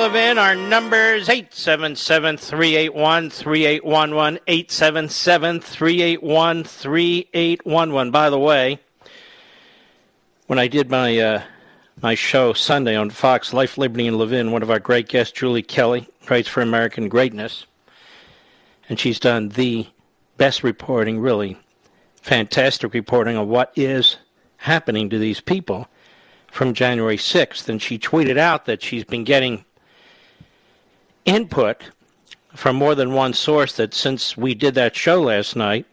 Levin. Our numbers 877 381 3811. 877 381 3811. By the way, when I did my uh, my show Sunday on Fox, Life, Liberty, and Levin, one of our great guests, Julie Kelly, writes for American Greatness. And she's done the best reporting, really fantastic reporting on what is happening to these people from January 6th, and she tweeted out that she's been getting input from more than one source that since we did that show last night,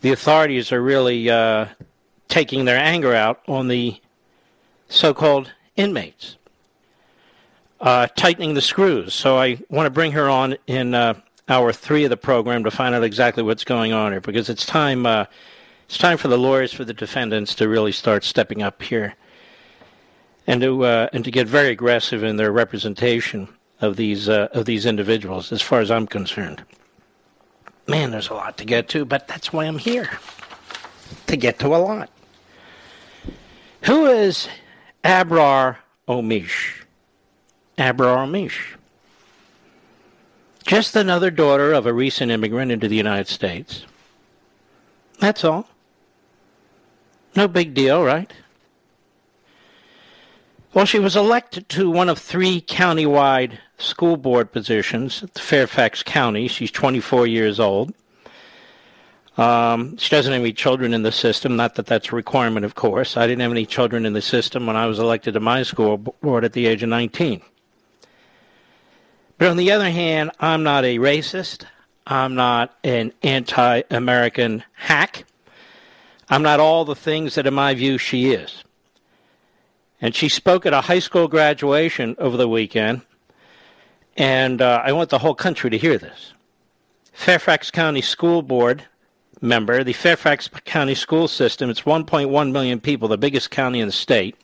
the authorities are really uh, taking their anger out on the so called inmates, uh, tightening the screws. So I want to bring her on in uh, hour three of the program to find out exactly what's going on here because it's time. Uh, it's time for the lawyers for the defendants to really start stepping up here and to uh, and to get very aggressive in their representation of these uh, of these individuals. As far as I'm concerned, man, there's a lot to get to, but that's why I'm here to get to a lot. Who is Abrar Omeish? Abrar Omeish. Just another daughter of a recent immigrant into the United States. That's all. No big deal, right? Well, she was elected to one of three countywide school board positions at Fairfax County. She's 24 years old. Um, she doesn't have any children in the system. Not that that's a requirement, of course. I didn't have any children in the system when I was elected to my school board at the age of 19. But on the other hand, I'm not a racist. I'm not an anti American hack. I'm not all the things that, in my view, she is. And she spoke at a high school graduation over the weekend. And uh, I want the whole country to hear this. Fairfax County School Board member, the Fairfax County school system, it's 1.1 million people, the biggest county in the state.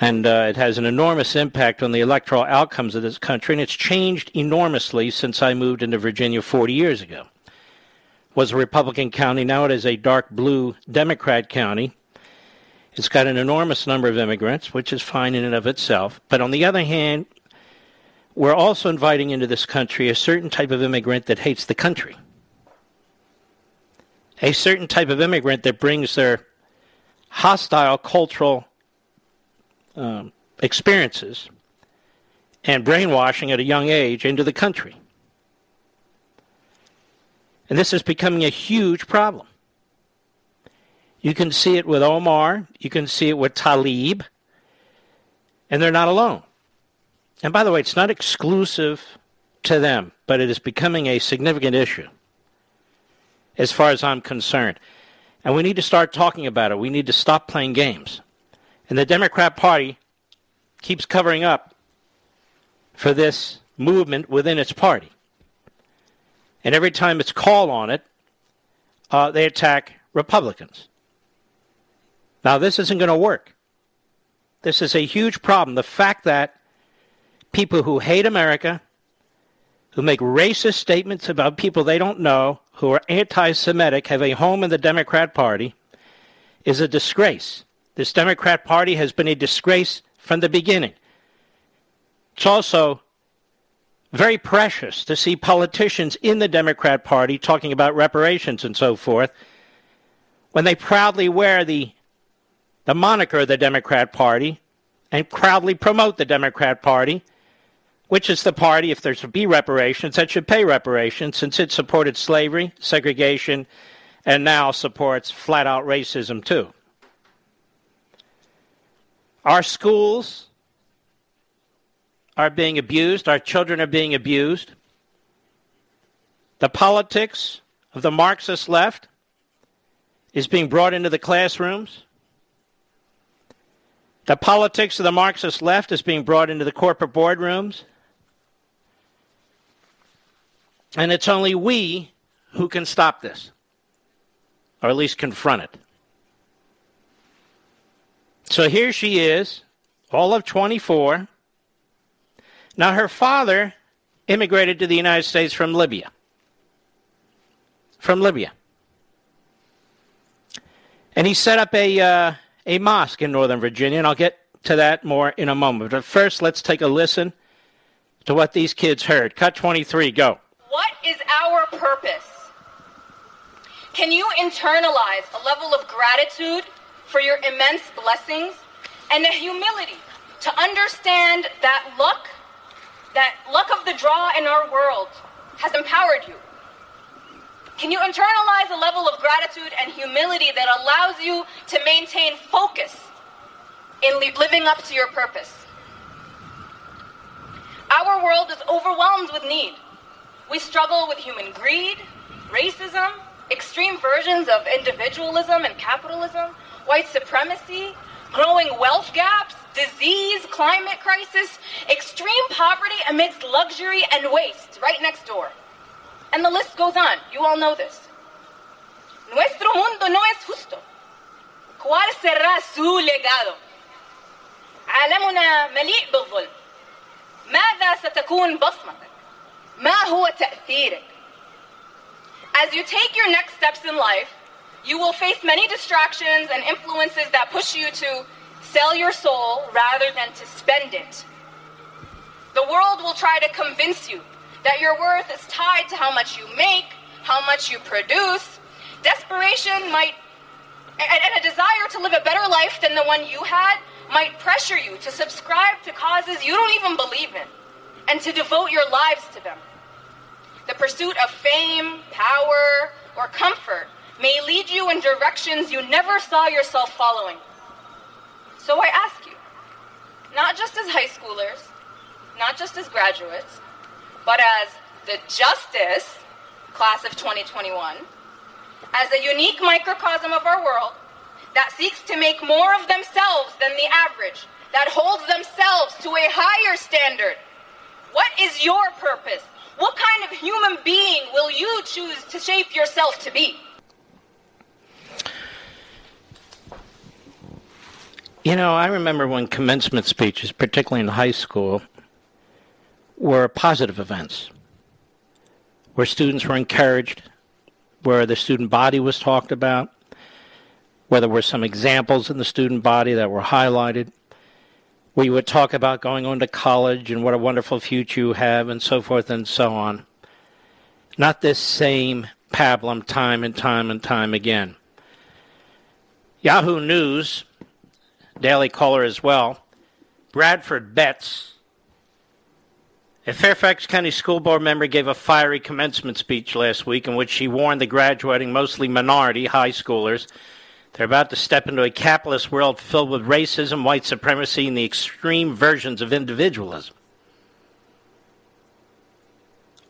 And uh, it has an enormous impact on the electoral outcomes of this country, and it's changed enormously since I moved into Virginia 40 years ago. It was a Republican county, now it is a dark blue Democrat county. It's got an enormous number of immigrants, which is fine in and of itself. But on the other hand, we're also inviting into this country a certain type of immigrant that hates the country. A certain type of immigrant that brings their hostile cultural um, experiences and brainwashing at a young age into the country. And this is becoming a huge problem. You can see it with Omar. You can see it with Tlaib. And they're not alone. And by the way, it's not exclusive to them, but it is becoming a significant issue. as far as I'm concerned. And we need to start talking about it. We need to stop playing games. And the Democrat Party keeps covering up for this movement within its party. And every time it's called on it, uh, they attack Republicans. Now, this isn't going to work. This is a huge problem. The fact that people who hate America, who make racist statements about people they don't know, who are anti Semitic, have a home in the Democrat Party, is a disgrace. This Democrat Party has been a disgrace from the beginning. It's also very precious to see politicians in the Democrat Party talking about reparations and so forth when they proudly wear the, the moniker of the Democrat Party and proudly promote the Democrat Party, which is the party, if there's to be reparations, that should pay reparations since it supported slavery, segregation, and now supports flat out racism too. Our schools are being abused, our children are being abused. The politics of the Marxist left is being brought into the classrooms. The politics of the Marxist left is being brought into the corporate boardrooms. And it's only we who can stop this, or at least confront it. So here she is, all of 24. Now, her father immigrated to the United States from Libya. From Libya. And he set up a, uh, a mosque in Northern Virginia, and I'll get to that more in a moment. But first, let's take a listen to what these kids heard. Cut 23, go. What is our purpose? Can you internalize a level of gratitude for your immense blessings and the humility to understand that luck, that luck of the draw in our world has empowered you? Can you internalize a level of gratitude and humility that allows you to maintain focus in living up to your purpose? Our world is overwhelmed with need. We struggle with human greed, racism, extreme versions of individualism and capitalism, white supremacy, growing wealth gaps, disease, climate crisis, extreme poverty amidst luxury and waste right next door. And the list goes on. You all know this. Nuestro mundo no es justo. ¿Cuál será su legado? عالمنا مليء بالظلم. ماذا ستكون بصمتك؟ ما هو تأثيرك؟ As you take your next steps in life, you will face many distractions and influences that push you to sell your soul rather than to spend it. The world will try to convince you that your worth is tied to how much you make, how much you produce. Desperation might, and, and a desire to live a better life than the one you had, might pressure you to subscribe to causes you don't even believe in and to devote your lives to them. The pursuit of fame, power, or comfort may lead you in directions you never saw yourself following. So I ask you, not just as high schoolers, not just as graduates, but as the Justice class of 2021, as a unique microcosm of our world that seeks to make more of themselves than the average, that holds themselves to a higher standard. What is your purpose? What kind of human being will you choose to shape yourself to be? You know, I remember when commencement speeches, particularly in high school, were positive events where students were encouraged, where the student body was talked about, where there were some examples in the student body that were highlighted, you would talk about going on to college and what a wonderful future you have, and so forth and so on. Not this same pablum time and time and time again. Yahoo News Daily Caller as well. Bradford Betts, a Fairfax County School Board member, gave a fiery commencement speech last week in which she warned the graduating, mostly minority high schoolers they're about to step into a capitalist world filled with racism, white supremacy, and the extreme versions of individualism.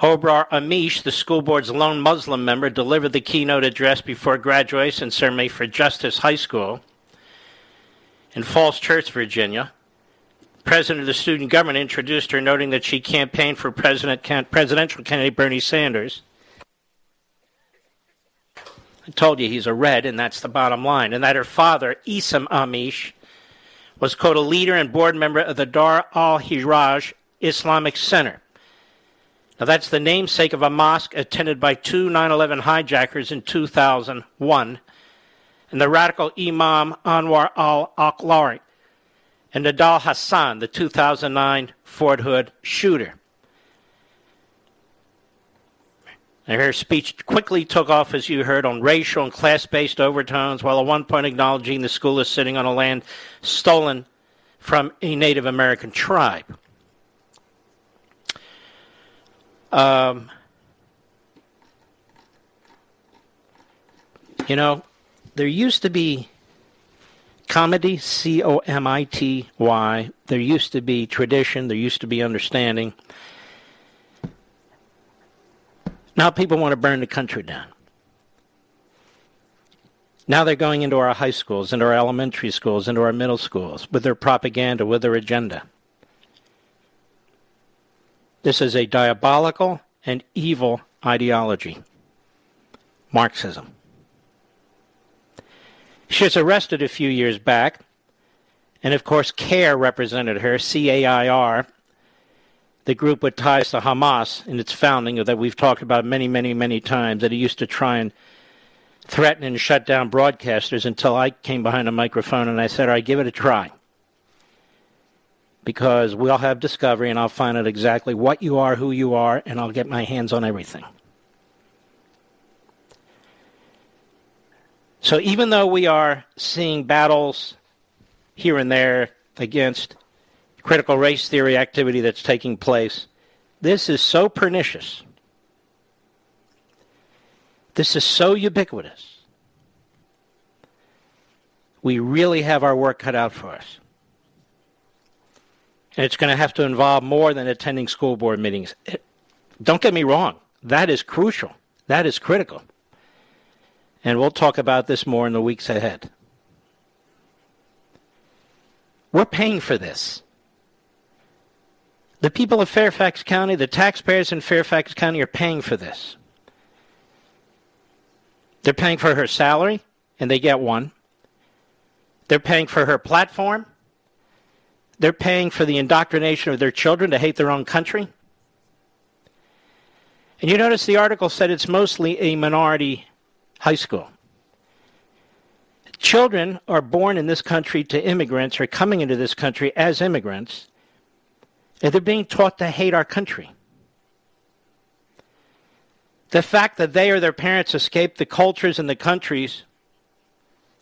Abrar Omeish, the school board's lone Muslim member, delivered the keynote address before graduation ceremony for Justice High School in Falls Church, Virginia. President of the student government introduced her, noting that she campaigned for president, presidential candidate Bernie Sanders. I told you he's a red, and that's the bottom line. And that her father, Isam Omeish, was quote a leader and board member of the Dar al Hijrah Islamic Center. Now that's the namesake of a mosque attended by two 9/11 hijackers in 2001, and the radical Imam Anwar al-Awlaki and Nidal Hassan, the 2009 Fort Hood shooter. her speech quickly took off, as you heard, on racial and class based overtones, while at one point acknowledging the school is sitting on a land stolen from a Native American tribe. Um, you know, there used to be comity, C O M I T Y. There used to be tradition, there used to be understanding. Now people want to burn the country down. Now they're going into our high schools, into our elementary schools, into our middle schools with their propaganda, with their agenda. This is a diabolical and evil ideology Marxism. She was arrested a few years back, and of course, CAIR represented her, C A I R, the group with ties to Hamas in its founding that we've talked about many, many, many times, that it used to try and threaten and shut down broadcasters until I came behind a microphone and I said, All right, give it a try. Because we'll have discovery and I'll find out exactly what you are, who you are, and I'll get my hands on everything. So even though we are seeing battles here and there against critical race theory activity that's taking place, this is so pernicious. This is so ubiquitous. We really have our work cut out for us. And it's going to have to involve more than attending school board meetings. It, don't get me wrong, that is crucial, that is critical. And we'll talk about this more in the weeks ahead. We're paying for this. The people of Fairfax County, the taxpayers in Fairfax County are paying for this. They're paying for her salary, and they get one. They're paying for her platform. They're paying for the indoctrination of their children to hate their own country. And you notice the article said it's mostly a minority high school. Children are born in this country to immigrants or coming into this country as immigrants, and they're being taught to hate our country. The fact that they or their parents escaped the cultures and the countries,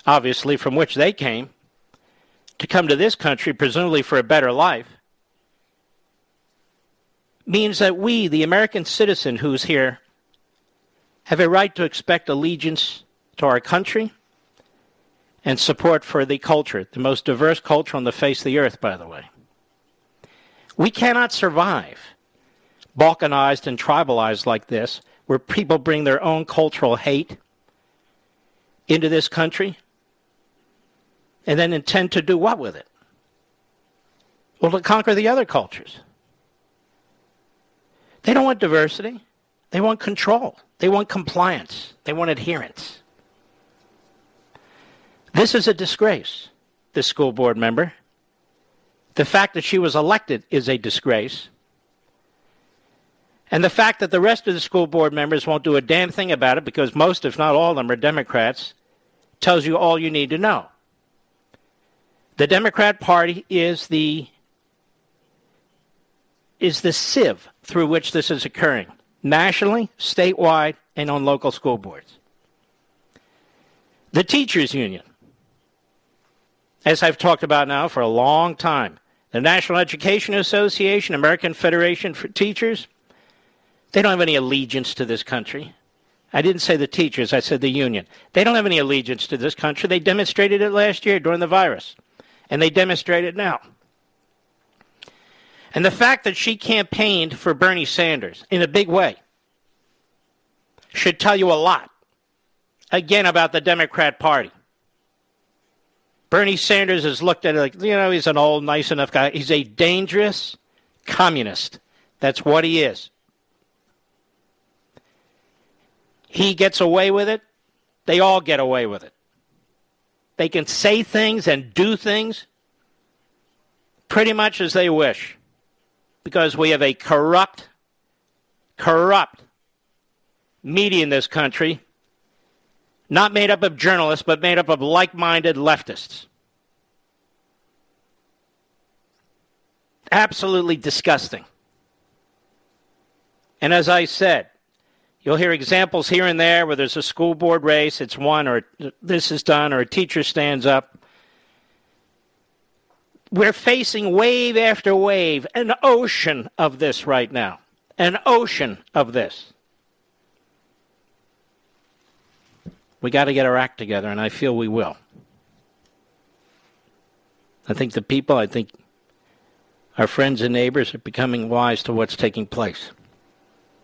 obviously, from which they came, to come to this country, presumably for a better life, means that we, the American citizen who's here, have a right to expect allegiance to our country and support for the culture, the most diverse culture on the face of the earth, by the way. We cannot survive balkanized and tribalized like this, where people bring their own cultural hate into this country and then intend to do what with it? Well, to conquer the other cultures. They don't want diversity. They want control. They want compliance. They want adherence. This is a disgrace, this school board member. The fact that she was elected is a disgrace. And the fact that the rest of the school board members won't do a damn thing about it because most, if not all of them, are Democrats tells you all you need to know. The Democrat Party is the is the sieve through which this is occurring nationally, statewide, and on local school boards. The teachers union, as I've talked about now for a long time, the National Education Association, American Federation for Teachers, they don't have any allegiance to this country. I didn't say the teachers, I said the union. They don't have any allegiance to this country. They demonstrated it last year during the virus, and they demonstrate it now. And the fact that she campaigned for Bernie Sanders in a big way should tell you a lot, again, about the Democrat Party. Bernie Sanders has looked at it like, you know, he's an old, nice enough guy. He's a dangerous communist. That's what he is. He gets away with it. They all get away with it. They can say things and do things pretty much as they wish because we have a corrupt, corrupt media in this country, not made up of journalists, but made up of like minded leftists. Absolutely disgusting. And as I said, you'll hear examples here and there where there's a school board race, it's won, or this is done, or a teacher stands up. We're facing wave after wave, an ocean of this right now. An ocean of this. We got to get our act together, and I feel we will. I think the people, I think our friends and neighbors are becoming wise to what's taking place.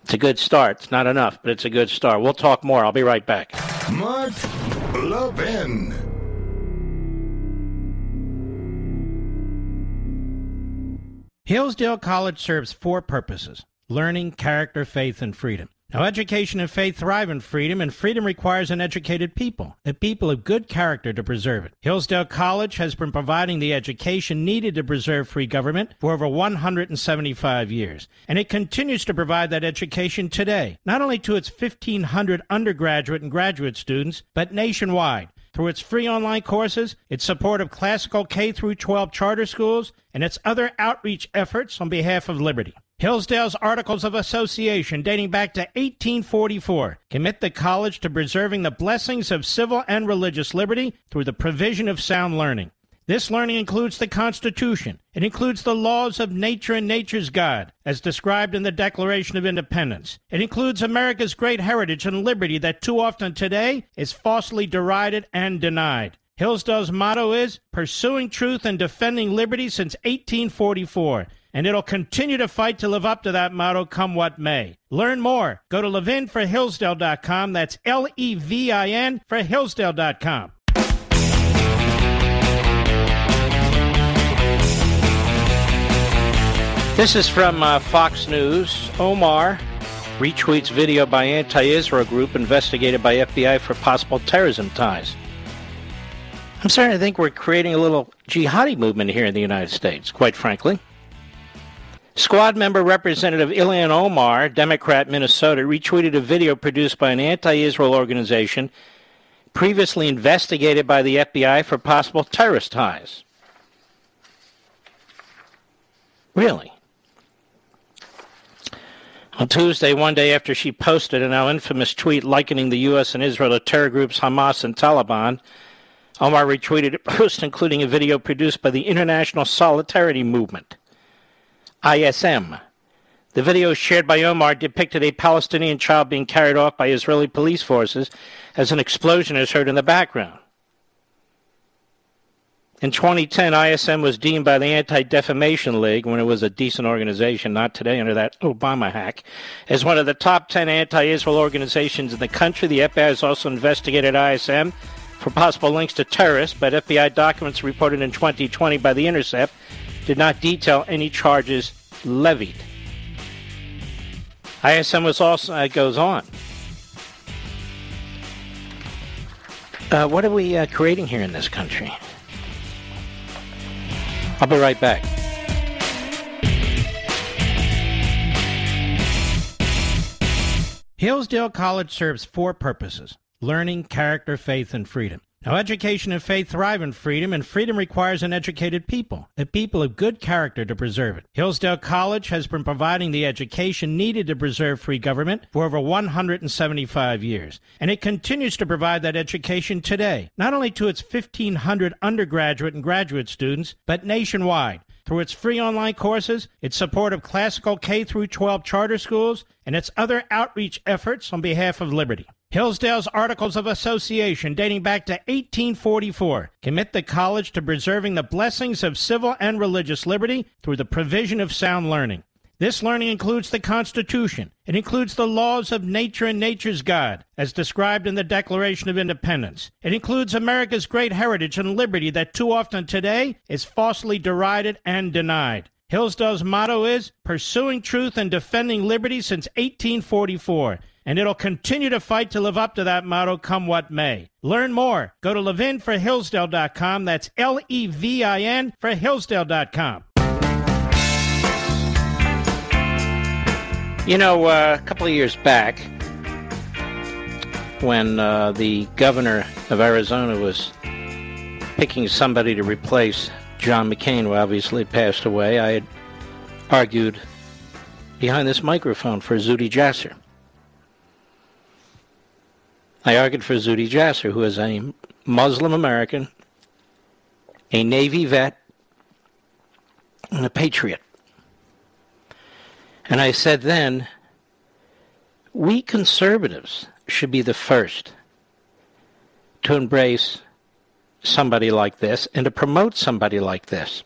It's a good start. It's not enough, but it's a good start. We'll talk more. I'll be right back. Mark Levin. Hillsdale College serves four purposes learning, character, faith, and freedom. Now, education and faith thrive in freedom, and freedom requires an educated people, a people of good character to preserve it. Hillsdale College has been providing the education needed to preserve free government for over 175 years, and it continues to provide that education today, not only to its 1,500 undergraduate and graduate students, but nationwide through its free online courses, its support of classical K through 12 charter schools, and its other outreach efforts on behalf of liberty. Hillsdale's Articles of Association, dating back to 1844, commit the college to preserving the blessings of civil and religious liberty through the provision of sound learning. This learning includes the Constitution. It includes the laws of nature and nature's God, as described in the Declaration of Independence. It includes America's great heritage and liberty that too often today is falsely derided and denied. Hillsdale's motto is Pursuing Truth and Defending Liberty since 1844 and it'll continue to fight to live up to that motto come what may. Learn more. Go to levinforhillsdale.com. That's L E V I N for Hillsdale.com. This is from uh, Fox News. Omar retweets video by anti-Israel group investigated by FBI for possible terrorism ties. I'm starting to think we're creating a little jihadi movement here in the United States, quite frankly. Squad member Representative Ilhan Omar, Democrat, Minnesota, retweeted a video produced by an anti Israel organization previously investigated by the FBI for possible terrorist ties. Really? On Tuesday, one day after she posted an now infamous tweet likening the U.S. and Israel to terror groups Hamas and Taliban, Omar retweeted a post including a video produced by the International Solidarity Movement. ISM. The video shared by Omar depicted a Palestinian child being carried off by Israeli police forces as an explosion is heard in the background. In 2010, ISM was deemed by the Anti Defamation League, when it was a decent organization, not today under that Obama hack, as one of the top 10 anti Israel organizations in the country. The FBI has also investigated ISM for possible links to terrorists, but FBI documents reported in 2020 by The Intercept did not detail any charges levied. ISM was also, uh, goes on. Uh, what are we uh, creating here in this country? I'll be right back. Hillsdale College serves four purposes learning, character, faith, and freedom. Now, education and faith thrive in freedom, and freedom requires an educated people, a people of good character to preserve it. Hillsdale College has been providing the education needed to preserve free government for over 175 years, and it continues to provide that education today, not only to its 1,500 undergraduate and graduate students, but nationwide through its free online courses, its support of classical K through 12 charter schools, and its other outreach efforts on behalf of liberty. Hillsdale's Articles of Association, dating back to 1844, commit the college to preserving the blessings of civil and religious liberty through the provision of sound learning. This learning includes the Constitution. It includes the laws of nature and nature's God, as described in the Declaration of Independence. It includes America's great heritage and liberty that too often today is falsely derided and denied. Hillsdale's motto is pursuing truth and defending liberty since 1844 and it'll continue to fight to live up to that motto come what may. Learn more. Go to levinforhillsdale.com. That's L E V I N for Hillsdale.com. You know, uh, a couple of years back, when uh, the governor of Arizona was picking somebody to replace John McCain, who obviously passed away, I had argued behind this microphone for Zuhdi Jasser. I argued for Zuhdi Jasser, who is a Muslim American, a Navy vet, and a patriot. And I said then, we conservatives should be the first to embrace somebody like this and to promote somebody like this.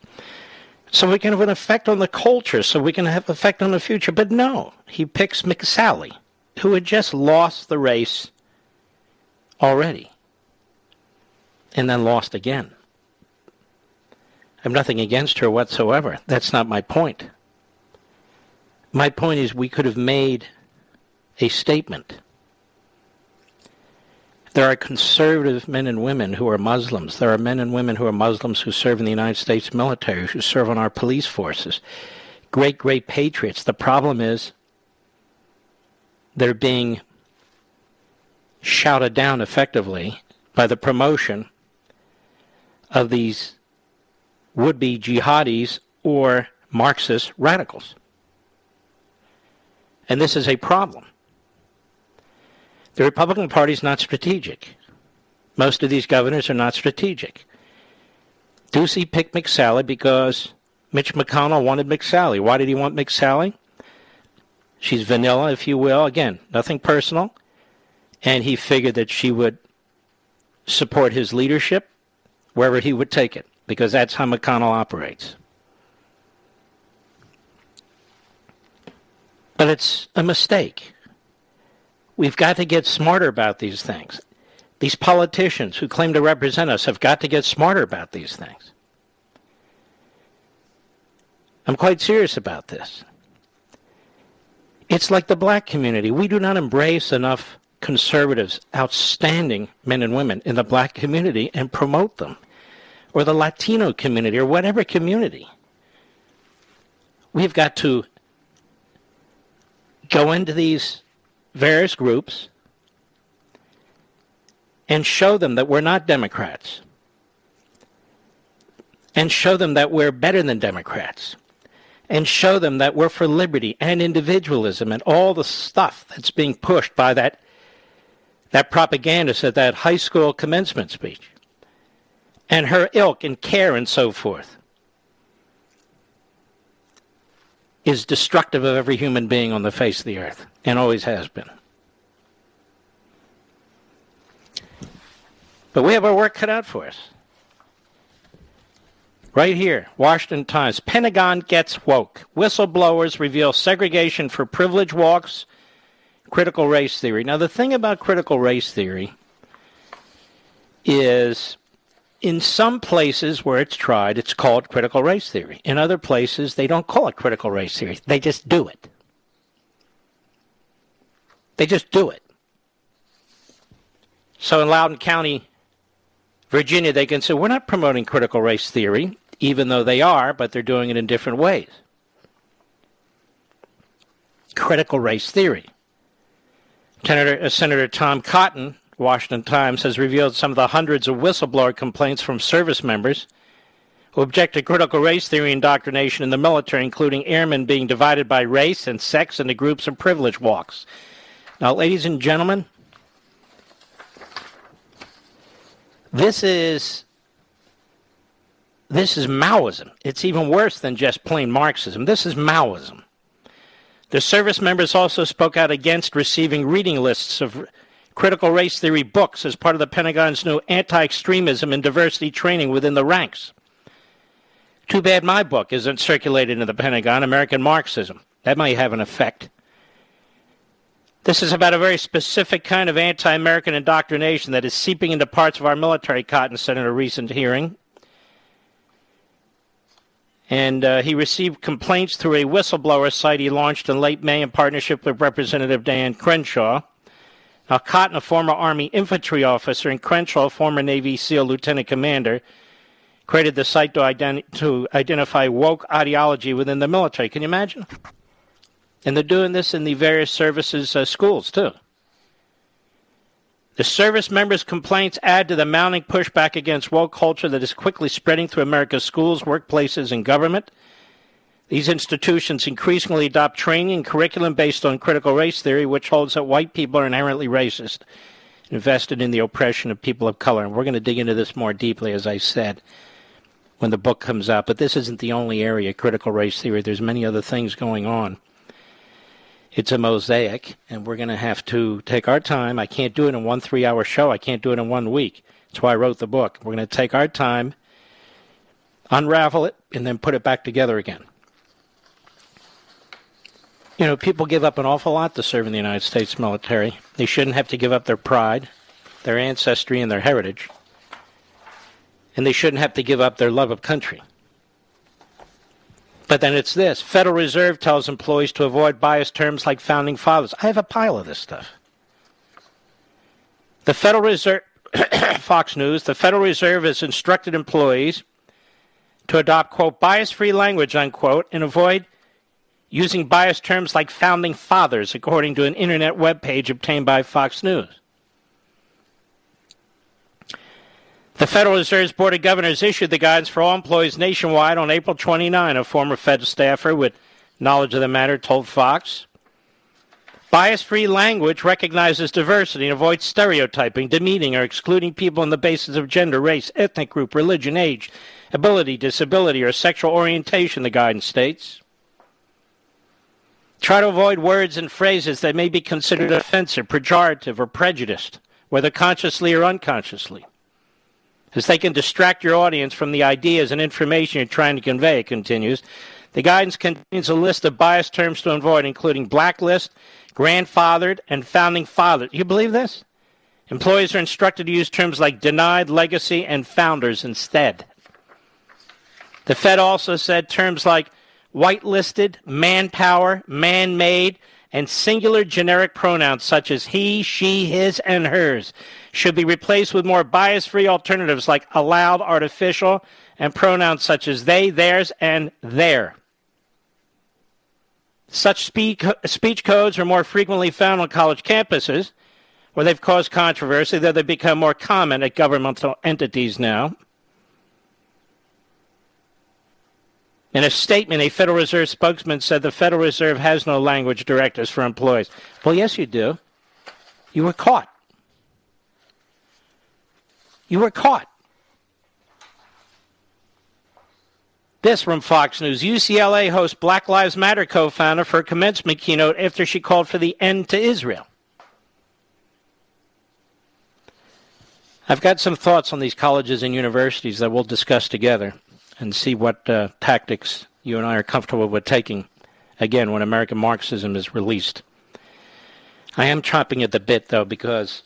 So we can have an effect on the culture, so we can have effect on the future. But no, he picks McSally, who had just lost the race already and then lost again. I have nothing against her whatsoever. That's not my point. My point is we could have made a statement. There are conservative men and women who are Muslims. There are men and women who are Muslims who serve in the United States military, who serve on our police forces. Great, great patriots. The problem is they're being shouted down effectively by the promotion of these would be jihadis or Marxist radicals. And this is a problem. The Republican Party is not strategic. Most of these governors are not strategic. Ducey picked McSally because Mitch McConnell wanted McSally. Why did he want McSally? She's vanilla, if you will. Again, nothing personal and he figured that she would support his leadership wherever he would take it, because that's how McConnell operates. But it's a mistake. We've got to get smarter about these things. These politicians who claim to represent us have got to get smarter about these things. I'm quite serious about this. It's like the black community. We do not embrace enough conservatives, outstanding men and women in the black community and promote them, or the Latino community, or whatever community. We've got to go into these various groups and show them that we're not Democrats, and show them that we're better than Democrats and show them that we're for liberty and individualism and all the stuff that's being pushed by that that propagandist at that high school commencement speech, and her ilk and CAIR and so forth, is destructive of every human being on the face of the earth, and always has been. But we have our work cut out for us. Right here, Washington Times. Pentagon gets woke. Whistleblowers reveal segregation for privilege walks critical race theory. Now, the thing about critical race theory is in some places where it's tried, it's called critical race theory. In other places, they don't call it critical race theory, they just do it. They just do it. So in Loudoun County, Virginia, they can say, we're not promoting critical race theory, even though they are, but they're doing it in different ways. Critical race theory. Senator, uh, Senator Tom Cotton, Washington Times, has revealed some of the hundreds of whistleblower complaints from service members who object to critical race theory indoctrination in the military, including airmen being divided by race and sex into groups of privilege walks. Now, ladies and gentlemen, this is this is Maoism. It's even worse than just plain Marxism. This is Maoism. The service members also spoke out against receiving reading lists of critical race theory books as part of the Pentagon's new anti extremism and diversity training within the ranks. Too bad my book isn't circulated in the Pentagon, American Marxism. That might have an effect. This is about a very specific kind of anti American indoctrination that is seeping into parts of our military, Cotton said in a recent hearing. And uh, he received complaints through a whistleblower site he launched in late May in partnership with Representative Dan Crenshaw. Now, Cotton, a former Army infantry officer, and Crenshaw, former Navy SEAL lieutenant commander, created the site to, ident- to identify woke ideology within the military. Can you imagine? And they're doing this in the various services uh, schools, too. The service members' complaints add to the mounting pushback against woke culture that is quickly spreading through America's schools, workplaces, and government. These institutions increasingly adopt training and curriculum based on critical race theory, which holds that white people are inherently racist, invested in the oppression of people of color. And we're going to dig into this more deeply, as I said, when the book comes out. But this isn't the only area, critical race theory. There's many other things going on it's a mosaic, and we're going to have to take our time. I can't do it in one three hour show, I can't do it in one week. That's why I wrote the book. We're going to take our time, unravel it, and then put it back together again. You know, people give up an awful lot to serve in the United States military. They shouldn't have to give up their pride, their ancestry, and their heritage. And they shouldn't have to give up their love of country. But then it's this Federal Reserve tells employees to avoid biased terms like founding fathers. I have a pile of this stuff. The Federal Reserve, Fox News, the Federal Reserve has instructed employees to adopt, quote, bias free language, unquote, and avoid using biased terms like founding fathers, according to an internet web page obtained by Fox News. The Federal Reserve's Board of Governors issued the guidance for all employees nationwide on April 29. A former Fed staffer with knowledge of the matter told Fox. Bias free language recognizes diversity and avoids stereotyping, demeaning, or excluding people on the basis of gender, race, ethnic group, religion, age, ability, disability, or sexual orientation, the guidance states. Try to avoid words and phrases that may be considered offensive, pejorative, or prejudiced, whether consciously or unconsciously as they can distract your audience from the ideas and information you're trying to convey, it continues. The guidance contains a list of biased terms to avoid, including blacklist, grandfathered, and founding father. You believe this? Employees are instructed to use terms like denied, legacy, and founders instead. The Fed also said terms like whitelisted, manpower, man made, and singular generic pronouns such as he, she, his, and hers should be replaced with more bias free alternatives like allowed, artificial, and pronouns such as they, theirs, and their. Such speech codes are more frequently found on college campuses, where they've caused controversy, though they've become more common at governmental entities now. In a statement, a Federal Reserve spokesman said the Federal Reserve has no language directives for employees. Well, yes, you do. You were caught. You were caught. This from Fox News. UCLA hosts Black Lives Matter co founder for a commencement keynote after she called for the end to Israel. I've got some thoughts on these colleges and universities that we'll discuss together and see what uh, tactics you and I are comfortable with taking again when American Marxism is released. I am chopping at the bit though because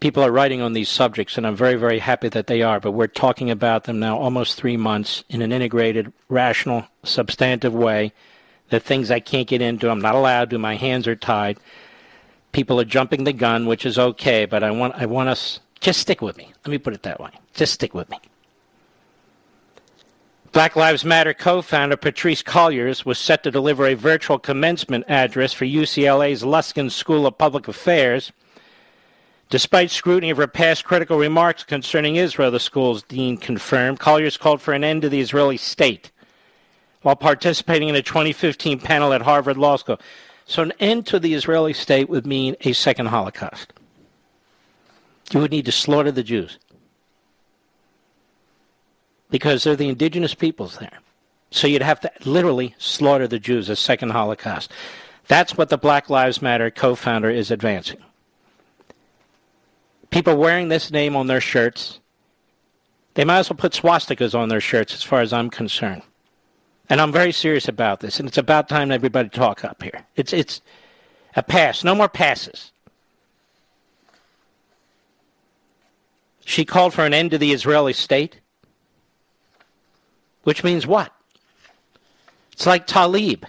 people are writing on these subjects, and I'm very, very happy that they are. But we're talking about them now almost three months in an integrated, rational, substantive way. The things I can't get into, I'm not allowed to. My hands are tied. People are jumping the gun, which is okay, but I want, I want us just stick with me. Let me put it that way. Just stick with me. Black Lives Matter co founder Patrisse Cullors was set to deliver a virtual commencement address for UCLA's Luskin School of Public Affairs. Despite scrutiny of her past critical remarks concerning Israel, the school's dean confirmed, Cullors called for an end to the Israeli state while participating in a 2015 panel at Harvard Law School. So, an end to the Israeli state would mean a second Holocaust. You would need to slaughter the Jews because they're the indigenous peoples there. So you'd have to literally slaughter the Jews, a second Holocaust. That's what the Black Lives Matter co founder is advancing. People wearing this name on their shirts, they might as well put swastikas on their shirts, as far as I'm concerned. And I'm very serious about this, and it's about time everybody talk up here. It's, it's a pass. No more passes. She called for an end to the Israeli state, which means what? It's like Tlaib.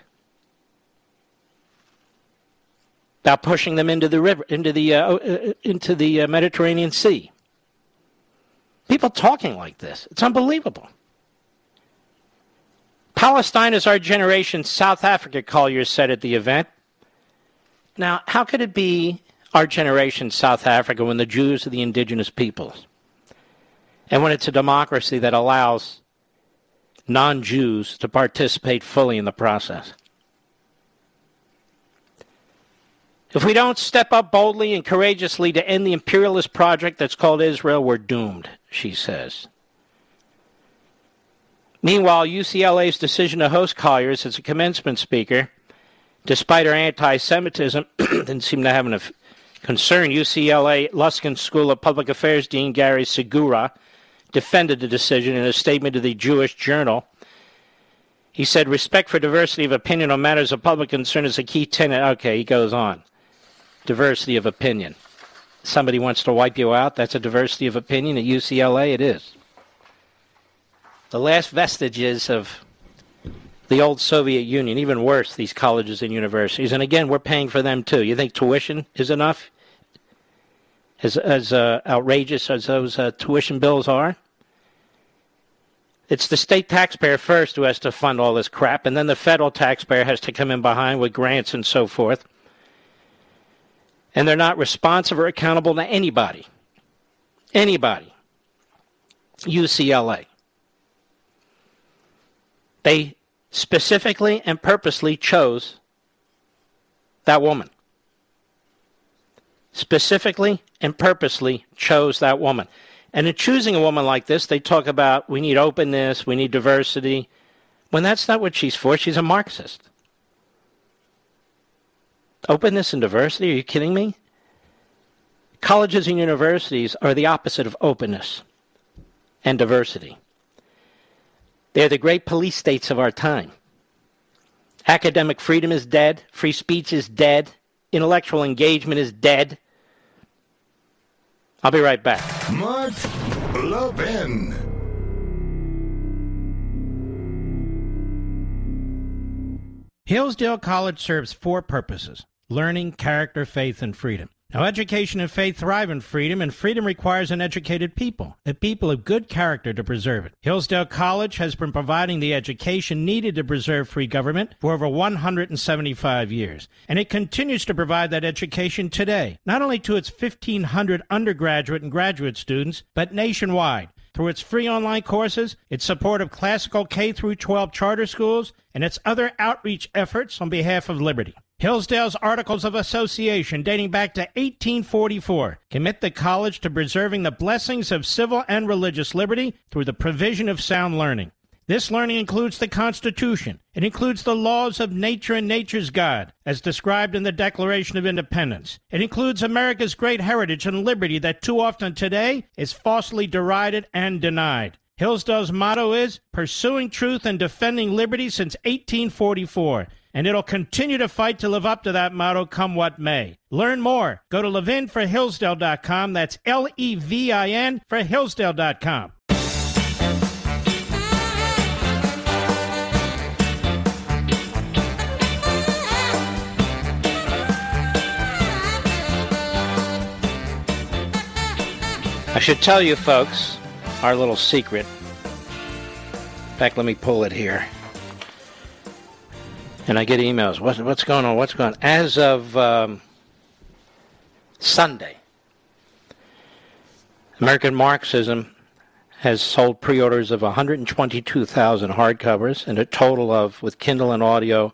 About pushing them into the river, into the uh, uh, into the uh, Mediterranean Sea. People talking like this, it's unbelievable. Palestine is our generation. South Africa, Cullors said at the event. Now, how could it be our generation, South Africa, when the Jews are the indigenous peoples? And when it's a democracy that allows non Jews to participate fully in the process? If we don't step up boldly and courageously to end the imperialist project that's called Israel, we're doomed, she says. Meanwhile, UCLA's decision to host Cullors as a commencement speaker, despite her anti Semitism, didn't seem to have enough concern. UCLA Luskin School of Public Affairs Dean Gary Segura defended the decision in a statement to the Jewish Journal. He said, Respect for diversity of opinion on matters of public concern is a key tenet. Okay, he goes on diversity of opinion. Somebody wants to wipe you out, that's a diversity of opinion. At UCLA, it is. The last vestiges of the old Soviet Union, even worse, these colleges and universities. And again, we're paying for them too. You think tuition is enough? As, as uh, outrageous as those uh, tuition bills are? It's the state taxpayer first who has to fund all this crap, and then the federal taxpayer has to come in behind with grants and so forth and they're not responsive or accountable to anybody. Anybody. UCLA. They specifically and purposely chose that woman. Specifically and purposely chose that woman. And in choosing a woman like this, they talk about we need openness, we need diversity, when that's not what she's for. She's a Marxist. Openness and diversity? Are you kidding me? Colleges and universities are the opposite of openness and diversity. They're the great police states of our time. Academic freedom is dead, free speech is dead, intellectual engagement is dead. I'll be right back. Mark Levin. Hillsdale College serves four purposes learning, character, faith, and freedom. Now, education and faith thrive in freedom, and freedom requires an educated people, a people of good character to preserve it. Hillsdale College has been providing the education needed to preserve free government for over 175 years, and it continues to provide that education today, not only to its 1,500 undergraduate and graduate students, but nationwide through its free online courses, its support of classical K through 12 charter schools, and its other outreach efforts on behalf of liberty. Hillsdale's Articles of Association, dating back to 1844, commit the college to preserving the blessings of civil and religious liberty through the provision of sound learning. This learning includes the Constitution. It includes the laws of nature and nature's God, as described in the Declaration of Independence. It includes America's great heritage and liberty that too often today is falsely derided and denied. Hillsdale's motto is Pursuing Truth and Defending Liberty since 1844 and it'll continue to fight to live up to that motto come what may. Learn more. Go to levinforhillsdale.com. That's L E V I N for Hillsdale.com. I should tell you, folks, our little secret. In fact, let me pull it here and I get emails. What's, what's going on? What's going on? As of um, Sunday, American Marxism has sold pre orders of 122,000 hardcovers and a total of, with Kindle and audio,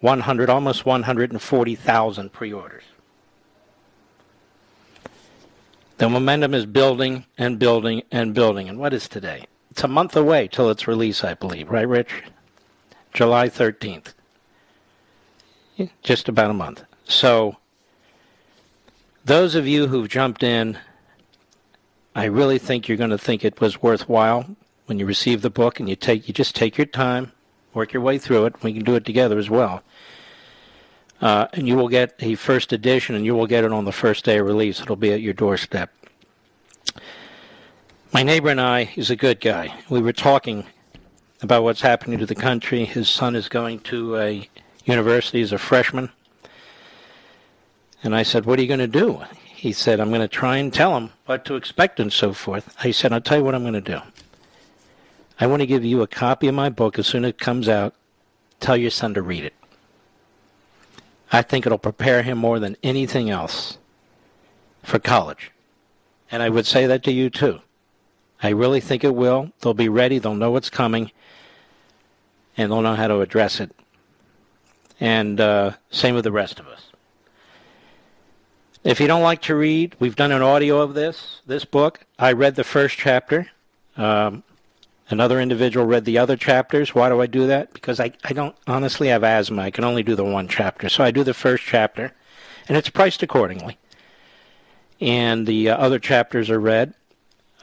100, almost 140,000 pre orders. The momentum is building and building and building. And what is today? It's a month away till its release, I believe, right, Rich? July 13th. Just about a month. So, those of you who've jumped in, I really think you're going to think it was worthwhile when you receive the book, and you take you just take your time, work your way through it. We can do it together as well. Uh, and you will get a first edition, and you will get it on the first day of release. It'll be at your doorstep. My neighbor and I, he's a good guy. We were talking about what's happening to the country. His son is going to a university as a freshman. And I said, What are you going to do? He said, I'm going to try and tell him what to expect and so forth. I said, I'll tell you what I'm going to do. I want to give you a copy of my book as soon as it comes out. Tell your son to read it. I think it'll prepare him more than anything else for college. And I would say that to you too. I really think it will. They'll be ready, they'll know what's coming, and they'll know how to address it. And uh, same with the rest of us. If you don't like to read, we've done an audio of this, this book. I read the first chapter. Um, another individual read the other chapters. Why do I do that? Because I, I don't honestly have asthma. I can only do the one chapter. So I do the first chapter, and it's priced accordingly. And the uh, other chapters are read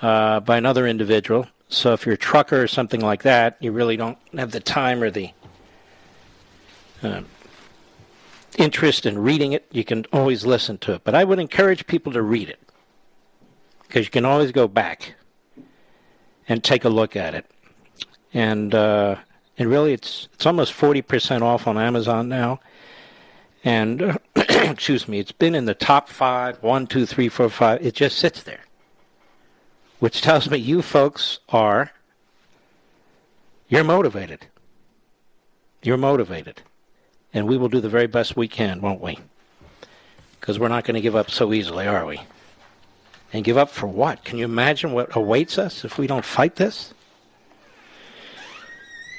uh, by another individual. So if you're a trucker or something like that, you really don't have the time or the uh, interest in reading it. You can always listen to it. But I would encourage people to read it because you can always go back and take a look at it. And uh, and really, it's it's almost forty percent off on Amazon now. And uh, excuse me, it's been in the top five, one, two, three, four, five. It just sits there which tells me you folks are you're motivated. You're motivated. And we will do the very best we can, won't we? Because we're not going to give up so easily, are we? And give up for what? Can you imagine what awaits us if we don't fight this?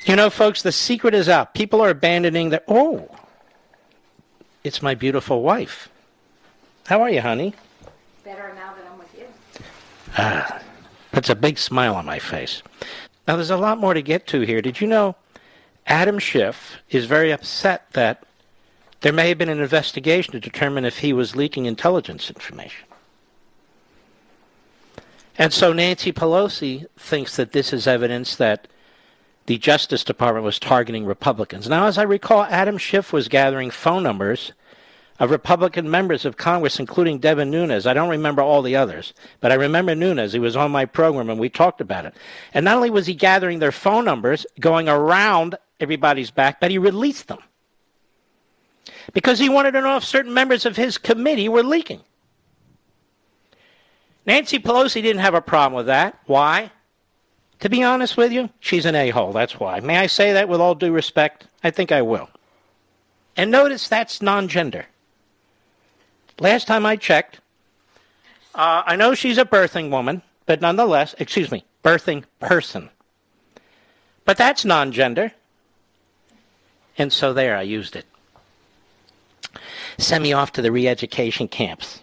You know, folks, the secret is out. People are abandoning their. Oh, it's my beautiful wife. How are you, honey? Better now that I'm with you. Ah, puts a big smile on my face. Now, there's a lot more to get to here. Did you know Adam Schiff is very upset that there may have been an investigation to determine if he was leaking intelligence information? And so Nancy Pelosi thinks that this is evidence that the Justice Department was targeting Republicans. Now, as I recall, Adam Schiff was gathering phone numbers of Republican members of Congress, including Devin Nunes. I don't remember all the others, but I remember Nunes. He was on my program and we talked about it. And not only was he gathering their phone numbers, going around everybody's back, but he released them. Because he wanted to know if certain members of his committee were leaking. Nancy Pelosi didn't have a problem with that. Why? To be honest with you, she's an a hole. That's why. May I say that with all due respect? I think I will. And notice that's non gender. Last time I checked, uh, I know she's a birthing woman, but nonetheless, excuse me, birthing person. But that's non gender. And so there, I used it. Send me off to the re education camps.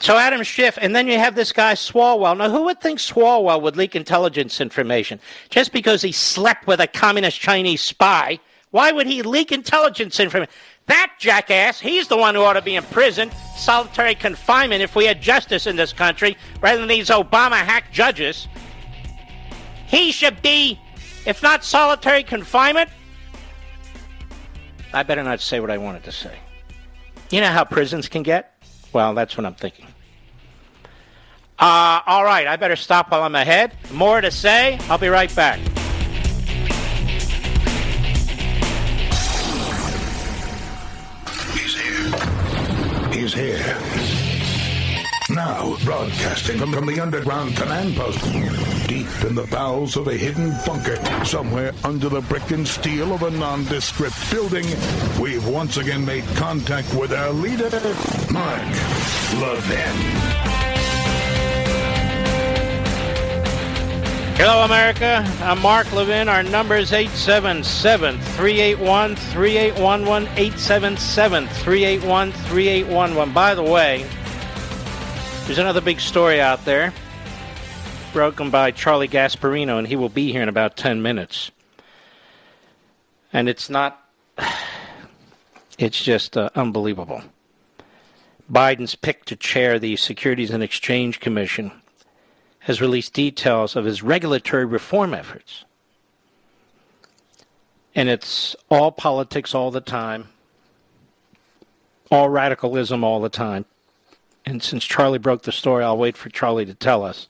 So Adam Schiff, and then you have this guy Swalwell. Now, who would think Swalwell would leak intelligence information? Just because he slept with a communist Chinese spy, why would he leak intelligence information? That jackass, he's the one who ought to be in prison, solitary confinement if we had justice in this country, rather than these Obama hack judges. He should be, if not solitary confinement, I better not say what I wanted to say. You know how prisons can get? Well, that's what I'm thinking. Uh, all right, I better stop while I'm ahead. More to say. I'll be right back. He's here. He's here. Now, broadcasting from, from the underground command post, deep in the bowels of a hidden bunker, somewhere under the brick and steel of a nondescript building, we've once again made contact with our leader, Mark Levin. Hello, America. I'm Mark Levin. Our number is 877 381 3811. 877 381 3811. By the way, there's another big story out there broken by Charlie Gasparino, and he will be here in about 10 minutes. And it's not. It's just uh, unbelievable. Biden's pick to chair the Securities and Exchange Commission has released details of his regulatory reform efforts. And it's all politics all the time, all radicalism all the time. And since Charlie broke the story, I'll wait for Charlie to tell us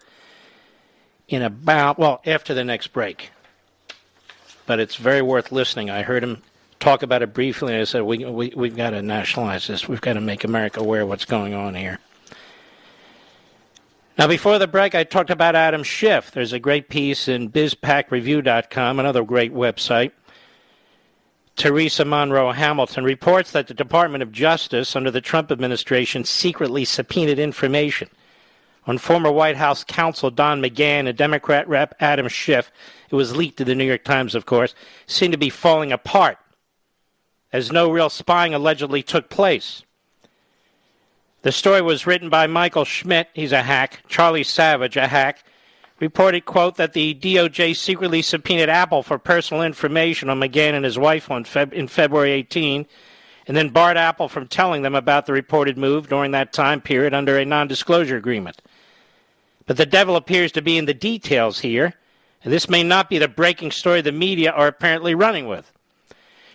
in about, well, after the next break. But it's very worth listening. I heard him talk about it briefly, and I said, we, we, we've got to nationalize this. We've got to make America aware of what's going on here. Now, before the break, I talked about Adam Schiff. There's a great piece in BizPackReview.com, another great website. Teresa Monroe Hamilton reports that the Department of Justice under the Trump administration secretly subpoenaed information on former White House counsel Don McGahn and Democrat Rep Adam Schiff. It was leaked to the New York Times, of course, seemed to be falling apart as no real spying allegedly took place. The story was written by Michael Schmidt, he's a hack, Charlie Savage, a hack, reported, quote, that the DOJ secretly subpoenaed Apple for personal information on McGahn and his wife on Feb- in February 18 and then barred Apple from telling them about the reported move during that time period under a non disclosure agreement. But the devil appears to be in the details here, and this may not be the breaking story the media are apparently running with.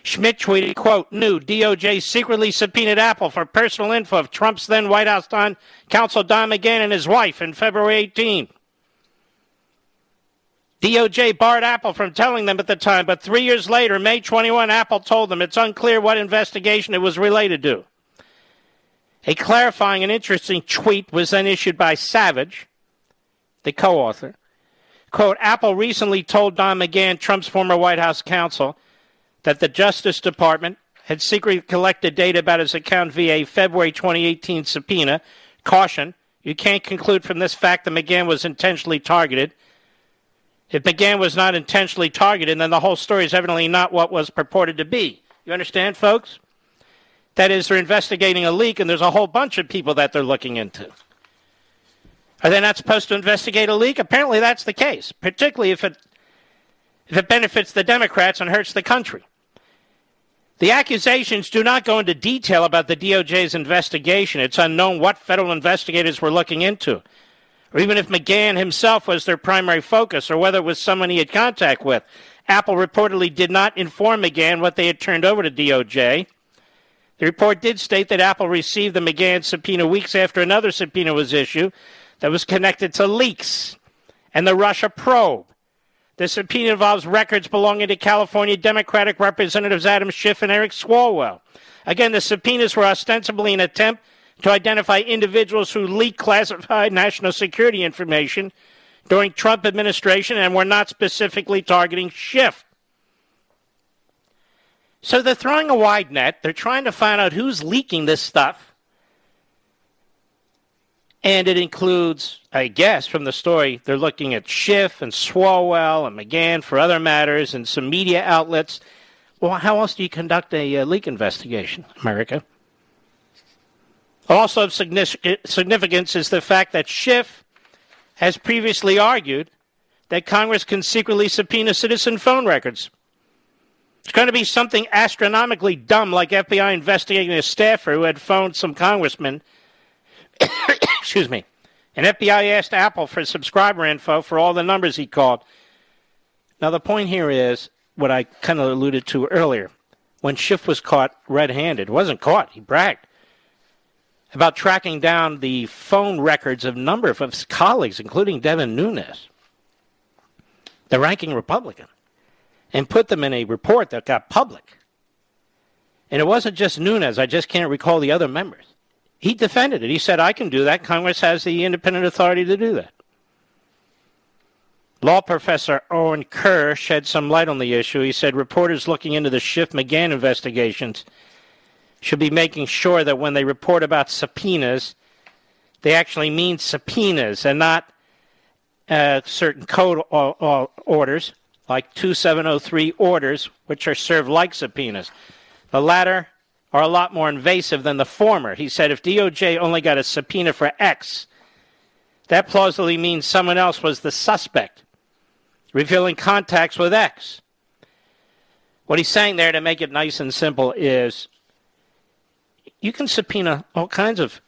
Schmidt tweeted, quote, new DOJ secretly subpoenaed Apple for personal info of Trump's then White House Don, counsel Don McGahn and his wife in February 18. DOJ barred Apple from telling them at the time, but three years later, May 21, Apple told them it's unclear what investigation it was related to. A clarifying and interesting tweet was then issued by Savage, the co author. Quote Apple recently told Don McGahn, Trump's former White House counsel, that the Justice Department had secretly collected data about his account via February 2018 subpoena. Caution, you can't conclude from this fact that McGahn was intentionally targeted. If McGahn was not intentionally targeted, then the whole story is evidently not what was purported to be. You understand, folks? That is, they're investigating a leak, and there's a whole bunch of people that they're looking into. Are they not supposed to investigate a leak? Apparently, that's the case, particularly if it if it benefits the Democrats and hurts the country. The accusations do not go into detail about the DOJ's investigation. It's unknown what federal investigators were looking into, or even if McGahn himself was their primary focus, or whether it was someone he had contact with. Apple reportedly did not inform McGahn what they had turned over to DOJ. The report did state that Apple received the McGahn subpoena weeks after another subpoena was issued that was connected to leaks and the Russia probe. The subpoena involves records belonging to California Democratic Representatives Adam Schiff and Eric Swalwell. Again, the subpoenas were ostensibly an attempt to identify individuals who leaked classified national security information during Trump administration and were not specifically targeting Schiff. So they're throwing a wide net. They're trying to find out who's leaking this stuff and it includes, I guess, from the story, they're looking at Schiff and Swalwell and McGahn for other matters and some media outlets. Well, how else do you conduct a uh, leak investigation, America? Also of significance is the fact that Schiff has previously argued that Congress can secretly subpoena citizen phone records. It's going to be something astronomically dumb like FBI investigating a staffer who had phoned some congressman excuse me, and FBI asked Apple for subscriber info for all the numbers he called. Now, the point here is what I kind of alluded to earlier. When Schiff was caught red handed, wasn't caught, he bragged about tracking down the phone records of a number of his colleagues, including Devin Nunes, the ranking Republican, and put them in a report that got public. And it wasn't just Nunes, I just can't recall the other members. He defended it. He said, I can do that. Congress has the independent authority to do that. Law professor Orin Kerr shed some light on the issue. He said reporters looking into the Schiff McGahn investigations should be making sure that when they report about subpoenas, they actually mean subpoenas and not uh, certain code orders, like 2703 orders, which are served like subpoenas. The latter are a lot more invasive than the former. He said if DOJ only got a subpoena for X, that plausibly means someone else was the suspect, revealing contacts with X. What he's saying there, to make it nice and simple, is you can subpoena all kinds of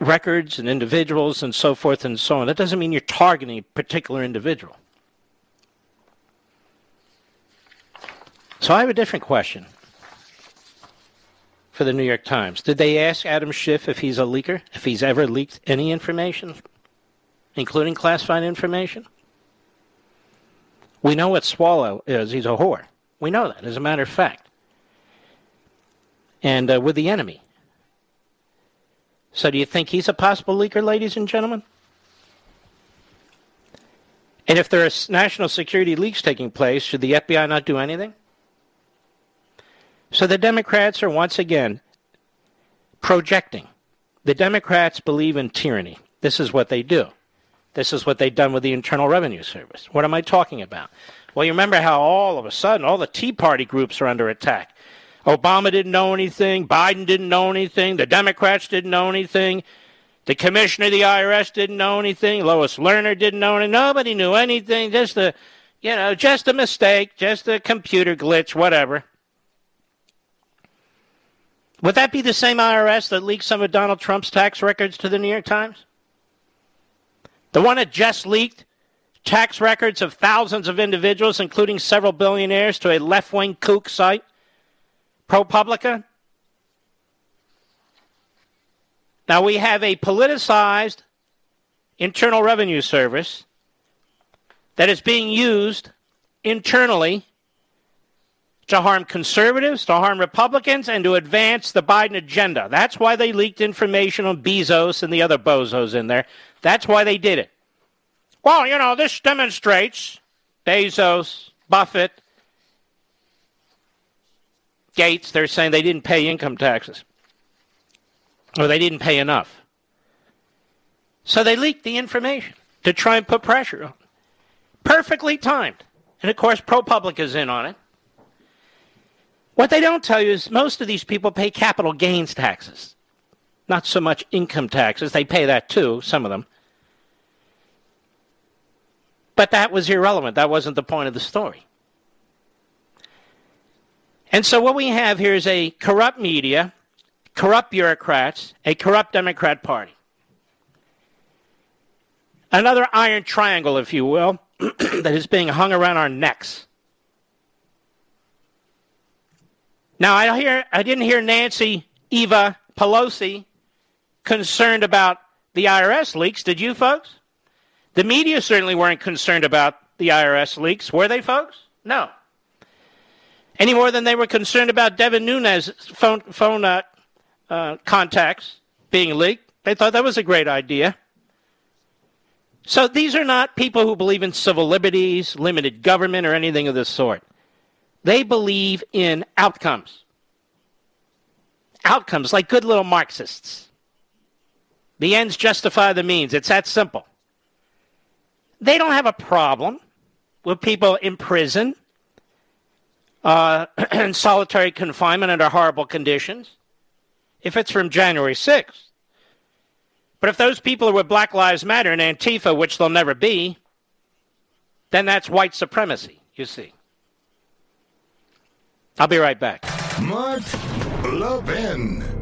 records and individuals and so forth and so on. That doesn't mean you're targeting a particular individual. So I have a different question for the New York Times. Did they ask Adam Schiff if he's a leaker, if he's ever leaked any information, including classified information? We know what Swalwell is. He's a whore. We know that, as a matter of fact. And uh, with the enemy. So do you think he's a possible leaker, ladies and gentlemen? And if there are national security leaks taking place, should the FBI not do anything? So the Democrats are once again projecting. The Democrats believe in tyranny. This is what they do. This is what they've done with the Internal Revenue Service. What am I talking about? Well, you remember how all of a sudden all the Tea Party groups are under attack. Obama didn't know anything. Biden didn't know anything. The Democrats didn't know anything. The commissioner of the IRS didn't know anything. Lois Lerner didn't know anything. Nobody knew anything. Just a, you know, just a mistake, just a computer glitch, whatever. Would that be the same IRS that leaked some of Donald Trump's tax records to the New York Times? The one that just leaked tax records of thousands of individuals, including several billionaires, to a left wing kook site? ProPublica. Now we have a politicized Internal Revenue Service that is being used internally to harm conservatives, to harm Republicans, and to advance the Biden agenda. That's why they leaked information on Bezos and the other bozos in there. That's why they did it. Well, you know, this demonstrates Bezos, Buffett, Gates, they're saying they didn't pay income taxes or they didn't pay enough. So they leaked the information to try and put pressure on. Perfectly timed. And of course, ProPublica is in on it. What they don't tell you is most of these people pay capital gains taxes, not so much income taxes. They pay that too, some of them. But that was irrelevant. That wasn't the point of the story. And so what we have here is a corrupt media, corrupt bureaucrats, a corrupt Democrat Party. Another iron triangle, if you will, that is being hung around our necks. Now, I, hear, I didn't hear Nancy Eva Pelosi concerned about the IRS leaks. Did you, folks? The media certainly weren't concerned about the IRS leaks, were they, folks? No any more than they were concerned about Devin Nunes' phone, phone uh, uh, contacts being leaked. They thought that was a great idea. So these are not people who believe in civil liberties, limited government, or anything of this sort. They believe in outcomes. Outcomes, like good little Marxists. The ends justify the means. It's that simple. They don't have a problem with people in prison uh, in solitary confinement under horrible conditions if it's from January 6th. But if those people are with Black Lives Matter and Antifa, which they'll never be, then that's white supremacy, you see. I'll be right back. Mark Levin.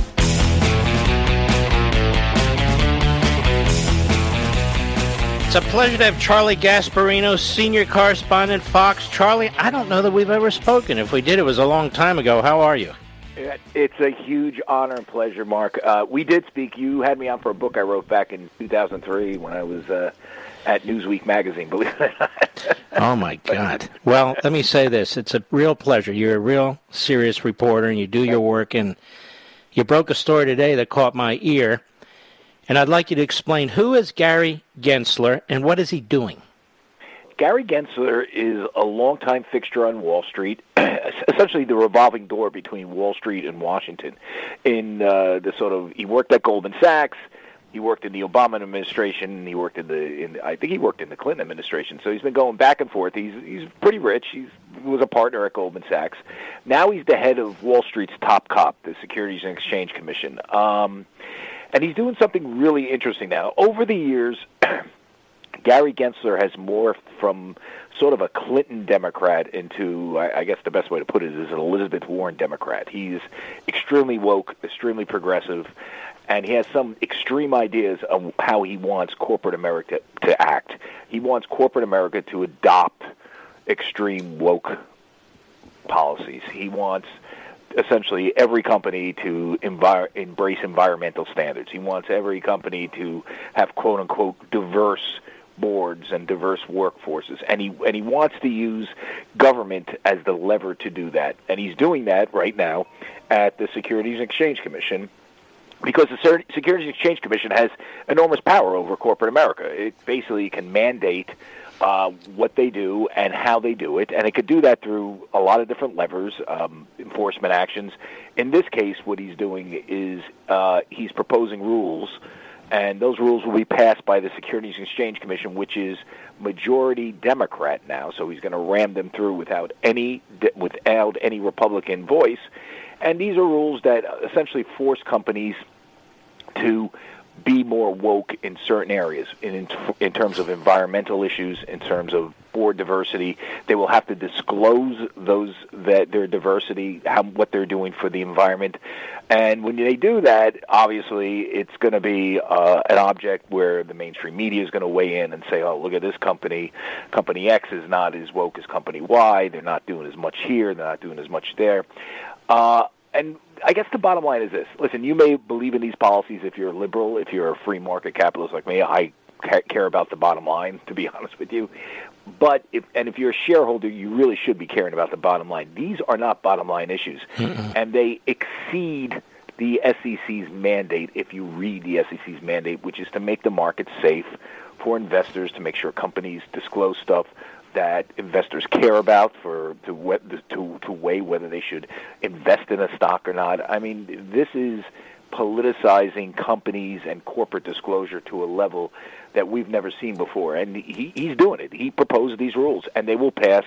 It's a pleasure to have Charlie Gasparino, senior correspondent, Fox. Charlie, I don't know that we've ever spoken. If we did, it was a long time ago. How are you? It's a huge honor and pleasure, Mark. Uh, we did speak. You had me on for a book I wrote back in 2003 when I was uh, at Newsweek magazine. Believe it or not. oh my God! Well, let me say this: it's a real pleasure. You're a real serious reporter, and you do your work. And you broke a story today that caught my ear and I'd like you to explain who is Gary Gensler and what is he doing? Gary Gensler is a longtime fixture on Wall Street, essentially the revolving door between Wall Street and Washington. In uh, the sort of, he worked at Goldman Sachs, he worked in the Obama administration, he worked in the, in, I think he worked in the Clinton administration. So he's been going back and forth. He's he's pretty rich. He's he was a partner at Goldman Sachs. Now he's the head of Wall Street's top cop, the Securities and Exchange Commission. Um, and he's doing something really interesting now. Over the years, Gary Gensler has morphed from sort of a Clinton Democrat into, I guess the best way to put it is an Elizabeth Warren Democrat. He's extremely woke, extremely progressive, and he has some extreme ideas of how he wants corporate America to act. He wants corporate America to adopt extreme woke policies. He wants essentially every company to envir- embrace environmental standards. He wants every company to have quote unquote diverse boards and diverse workforces and he and he wants to use government as the lever to do that and he's doing that right now at the Securities and Exchange Commission because the Securities and Exchange Commission has enormous power over corporate America. It basically can mandate uh, what they do and how they do it, and it could do that through a lot of different levers, um, enforcement actions. In this case, what he's doing is uh, he's proposing rules, and those rules will be passed by the Securities and Exchange Commission, which is majority Democrat now. So he's going to ram them through without any without any Republican voice, and these are rules that essentially force companies to be more woke in certain areas in, in terms of environmental issues in terms of board diversity. They will have to disclose those that their diversity how what they're doing for the environment. And when they do that obviously it's going to be uh, an object where the mainstream media is going to weigh in and say oh look at this company. Company X is not as woke as company Y. They're not doing as much here. They're not doing as much there. Uh, and I guess the bottom line is this: listen, you may believe in these policies if you're liberal, if you're a free market capitalist like me. I care about the bottom line, to be honest with you. But if and if you're a shareholder, you really should be caring about the bottom line. These are not bottom line issues, Mm-mm. and they exceed the SEC's mandate. If you read the SEC's mandate, which is to make the market safe for investors, to make sure companies disclose stuff that investors care about for to to to weigh whether they should invest in a stock or not. I mean, this is politicizing companies and corporate disclosure to a level that we've never seen before, and he, he's doing it. He proposed these rules, and they will pass.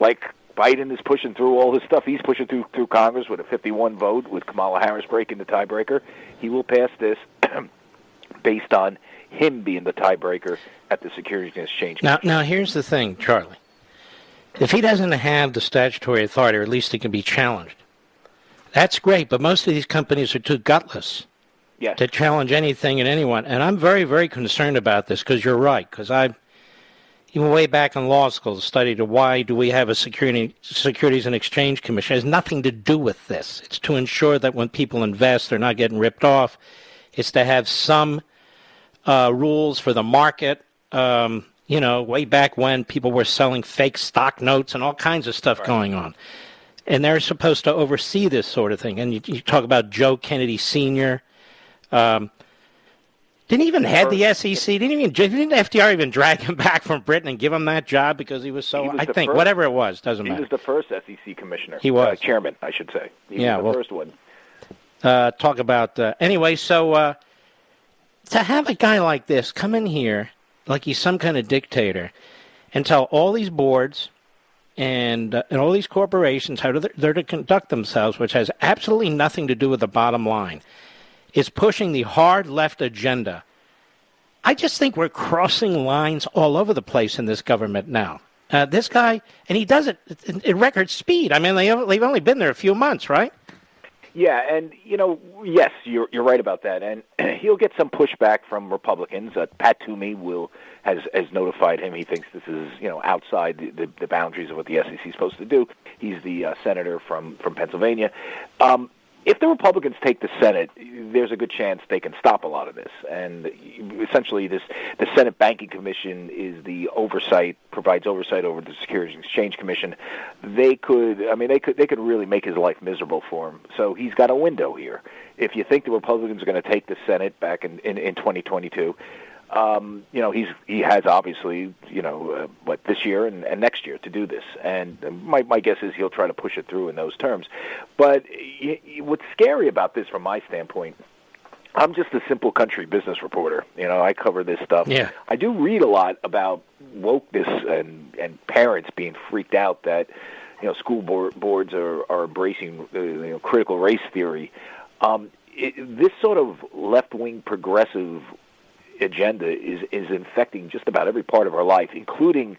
Like Biden is pushing through all this stuff. He's pushing through through Congress with a 51 vote, with Kamala Harris breaking the tiebreaker. He will pass this based on him being the tiebreaker at the Securities and Exchange Now, now here's the thing, Charlie. If he doesn't have the statutory authority, or at least it can be challenged, that's great. But most of these companies are too gutless yes. to challenge anything and anyone. And I'm very, very concerned about this because you're right. Because I, even way back in law school, studied why do we have a security, Securities and Exchange Commission. It has nothing to do with this. It's to ensure that when people invest, they're not getting ripped off. It's to have some uh, rules for the market. Um, you know, way back when people were selling fake stock notes and all kinds of stuff right. going on. And they're supposed to oversee this sort of thing. And you, you talk about Joe Kennedy Sr. Um, didn't even head the SEC. Didn't even didn't FDR even drag him back from Britain and give him that job because he was so. He was I think first, whatever it was doesn't he matter. He was the first SEC commissioner. He was uh, chairman, I should say. He yeah, was the well, first one. Uh, talk about uh, anyway. So uh, to have a guy like this come in here like he's some kind of dictator and tell all these boards and, uh, and all these corporations how to, they're to conduct themselves, which has absolutely nothing to do with the bottom line, is pushing the hard left agenda. I just think we're crossing lines all over the place in this government now. Uh, this guy, and he does it at record speed. I mean, they, they've only been there a few months, right? Yeah, and you know, yes, you're you're right about that, and he'll get some pushback from Republicans. Uh, Pat Toomey will has has notified him. He thinks this is you know outside the, the, the boundaries of what the SEC is supposed to do. He's the uh, senator from from Pennsylvania. Um, if the Republicans take the Senate, there's a good chance they can stop a lot of this. And essentially, this the Senate Banking Commission is the oversight provides oversight over the Securities Exchange Commission. They could, I mean, they could they could really make his life miserable for him. So he's got a window here. If you think the Republicans are going to take the Senate back in in, in 2022, um, you know, he's he has obviously, you know, uh, what this year and, and next year to do this, and my my guess is he'll try to push it through in those terms. But y- y- what's scary about this, from my standpoint, I'm just a simple country business reporter. You know, I cover this stuff. Yeah. I do read a lot about wokeness and and parents being freaked out that you know school board, boards are are embracing uh, you know critical race theory. Um, it, this sort of left wing progressive agenda is is infecting just about every part of our life, including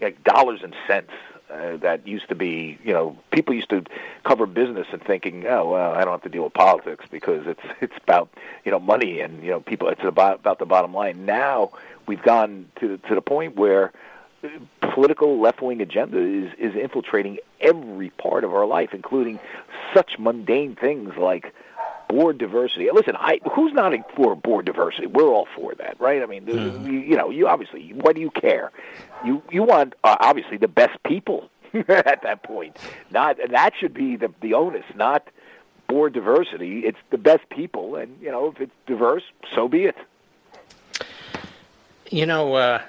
like dollars and cents. Uh, that used to be, you know, people used to cover business and thinking, oh well, I don't have to deal with politics because it's it's about you know money and you know people. It's about about the bottom line. Now we've gone to to the point where political left wing agenda is is infiltrating every part of our life, including such mundane things like board diversity. Listen, I who's not for board diversity? We're all for that, right? I mean, mm. you, you know, you obviously, what do you care? You you want uh, obviously the best people at that point. Not that should be the the onus, not board diversity. It's the best people, and you know, if it's diverse, so be it. You know, uh,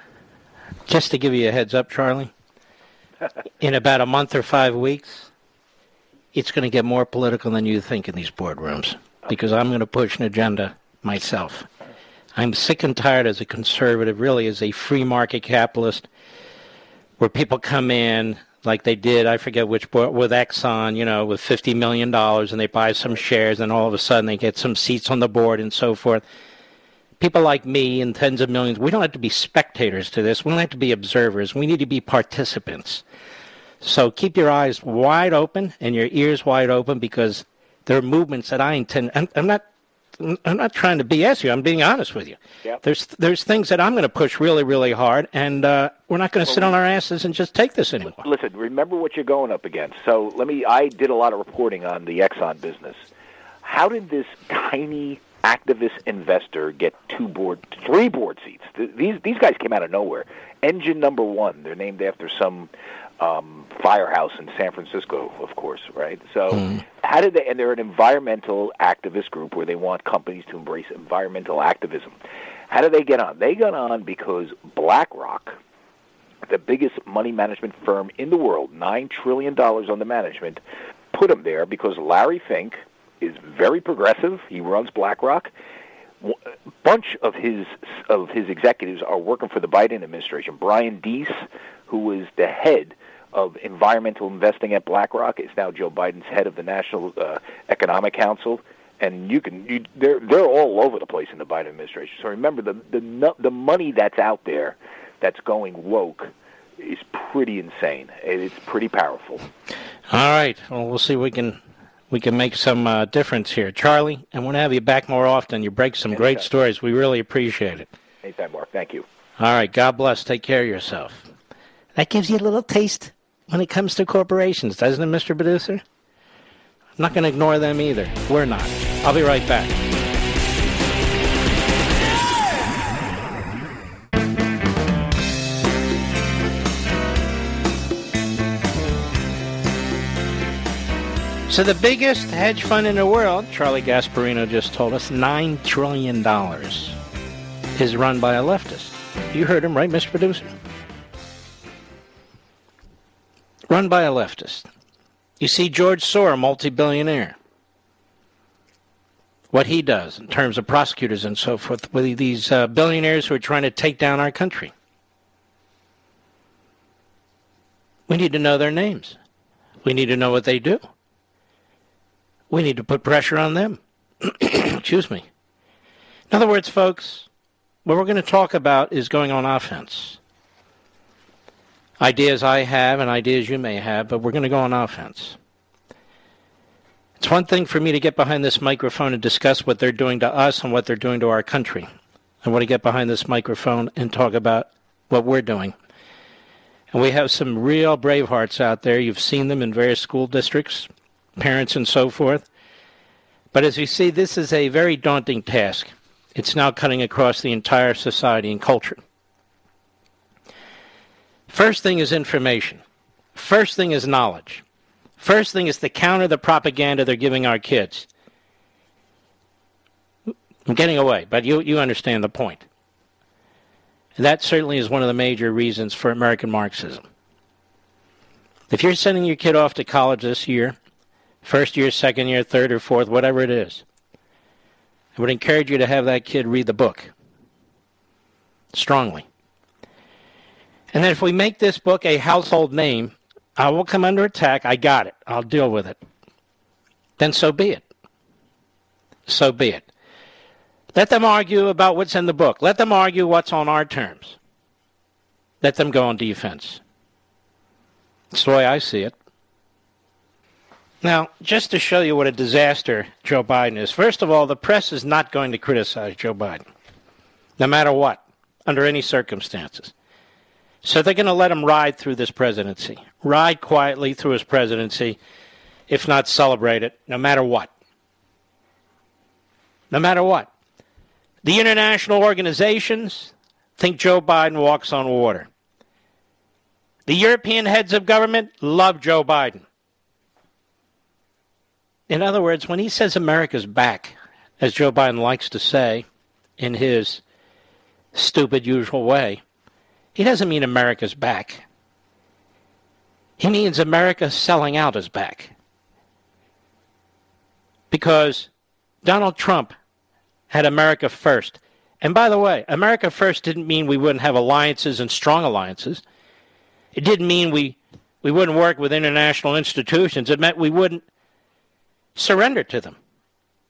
just to give you a heads up, Charlie, in about a month or five weeks, it's going to get more political than you think in these boardrooms because I'm going to push an agenda myself. I'm sick and tired as a conservative, really as a free market capitalist, where people come in like they did, I forget which with Exxon, you know, with $50 million and they buy some shares and all of a sudden they get some seats on the board and so forth. People like me and tens of millions, we don't have to be spectators to this. We don't have to be observers. We need to be participants. So keep your eyes wide open and your ears wide open because there are movements that I intend. I'm, I'm not. I'm not trying to BS you. I'm being honest with you. Yep. There's there's things that I'm going to push really really hard, and uh, we're not going to well, sit on our asses and just take this anymore. Listen, remember what you're going up against. So let me. I did a lot of reporting on the Exxon business. How did this tiny activist investor get two board, three board seats? These these guys came out of nowhere. Engine number one. They're named after some um, firehouse in San Francisco, of course, right? So, mm. how did they? And they're an environmental activist group where they want companies to embrace environmental activism. How did they get on? They got on because BlackRock, the biggest money management firm in the world, nine trillion dollars on the management, put them there because Larry Fink is very progressive. He runs BlackRock. A bunch of his of his executives are working for the Biden administration. Brian Deese, who was the head of environmental investing at BlackRock. Is now Joe Biden's head of the National uh, Economic Council, and you can you, they're they're all over the place in the Biden administration. So remember the the the money that's out there that's going woke is pretty insane. It's pretty powerful. All right. Well, we'll see. If we can we can make some uh, difference here, Charlie. I want to have you back more often. You break some Anytime. great stories. We really appreciate it. Anytime, Mark. Thank you. All right. God bless. Take care of yourself. That gives you a little taste when it comes to corporations, doesn't it, Mr. Producer? I'm not going to ignore them either. We're not. I'll be right back. So the biggest hedge fund in the world, Charlie Gasparino just told us, $9 trillion is run by a leftist. You heard him, right, Mr. Producer? Run by a leftist. You see George Soros, multi-billionaire. What he does in terms of prosecutors and so forth with these uh, billionaires who are trying to take down our country. We need to know their names. We need to know what they do. We need to put pressure on them. Excuse me. In other words, folks, what we're going to talk about is going on offense ideas I have and ideas you may have, but we're going to go on offense. It's one thing for me to get behind this microphone and discuss what they're doing to us and what they're doing to our country. I want to get behind this microphone and talk about what we're doing. And we have some real bravehearts out there. You've seen them in various school districts, parents, and so forth. But as you see, this is a very daunting task. It's now cutting across the entire society and culture. First thing is information. First thing is knowledge. First thing is to counter the propaganda they're giving our kids. I'm getting away, but you, you understand the point. And that certainly is one of the major reasons for American Marxism. If you're sending your kid off to college this year, first year, second year, third, or fourth, whatever it is, I would encourage you to have that kid read the book strongly. And then if we make this book a household name, I will come under attack. I got it. I'll deal with it. Then so be it. So be it. Let them argue about what's in the book. Let them argue what's on our terms. Let them go on defense. That's the way I see it. Now, just to show you what a disaster Joe Biden is, first of all, the press is not going to criticize Joe Biden, no matter what, under any circumstances. So they're going to let him ride through this presidency, ride quietly through his presidency, if not celebrate it, no matter what. No matter what. The international organizations think Joe Biden walks on water. The European heads of government love Joe Biden. In other words, when he says America's back, as Joe Biden likes to say in his stupid usual way, he doesn't mean America's back. He means America selling out is back. Because Donald Trump had America first. And by the way, America first didn't mean we wouldn't have alliances and strong alliances. It didn't mean we, we wouldn't work with international institutions. It meant we wouldn't surrender to them,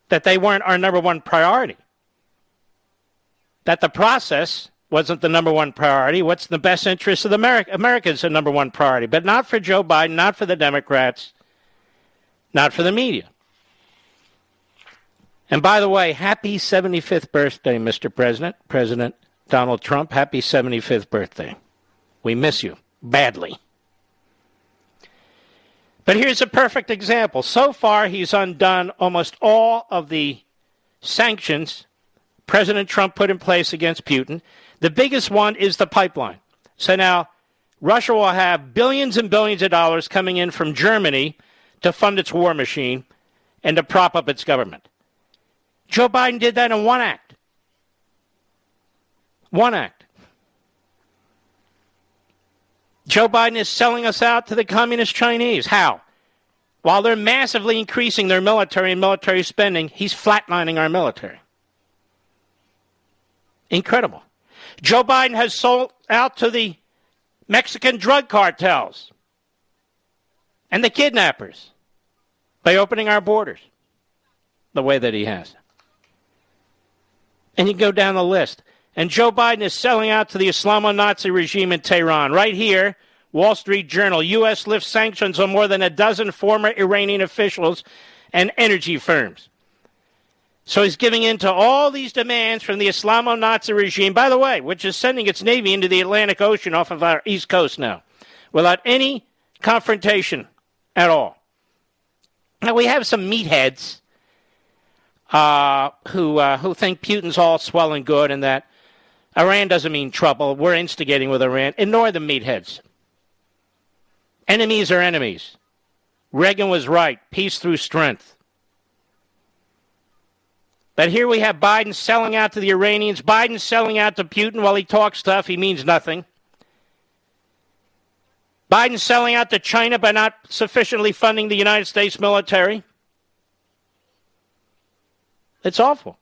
that they weren't our number one priority, that the process wasn't the number one priority. What's in the best interest of America? America is the number one priority, but not for Joe Biden, not for the Democrats, not for the media. And by the way, happy 75th birthday, Mr. President, President Donald Trump. Happy 75th birthday. We miss you badly. But here's a perfect example. So far, he's undone almost all of the sanctions President Trump put in place against Putin. The biggest one is the pipeline. So now Russia will have billions and billions of dollars coming in from Germany to fund its war machine and to prop up its government. Joe Biden did that in one act. One act. Joe Biden is selling us out to the communist Chinese. How? While they're massively increasing their military and military spending, he's flatlining our military. Incredible. Joe Biden has sold out to the Mexican drug cartels and the kidnappers by opening our borders the way that he has. And you go down the list. And Joe Biden is selling out to the Islamo Nazi regime in Tehran. Right here, Wall Street Journal U.S. lifts sanctions on more than a dozen former Iranian officials and energy firms. So he's giving in to all these demands from the Islamo Nazi regime, by the way, which is sending its navy into the Atlantic Ocean off of our east coast now, without any confrontation at all. Now, we have some meatheads uh, who, uh, who think Putin's all swell and good and that Iran doesn't mean trouble. We're instigating with Iran. Ignore the meatheads. Enemies are enemies. Reagan was right. Peace through strength. But here we have Biden selling out to the Iranians, Biden selling out to Putin while he talks tough, he means nothing. Biden selling out to China by not sufficiently funding the United States military. It's awful.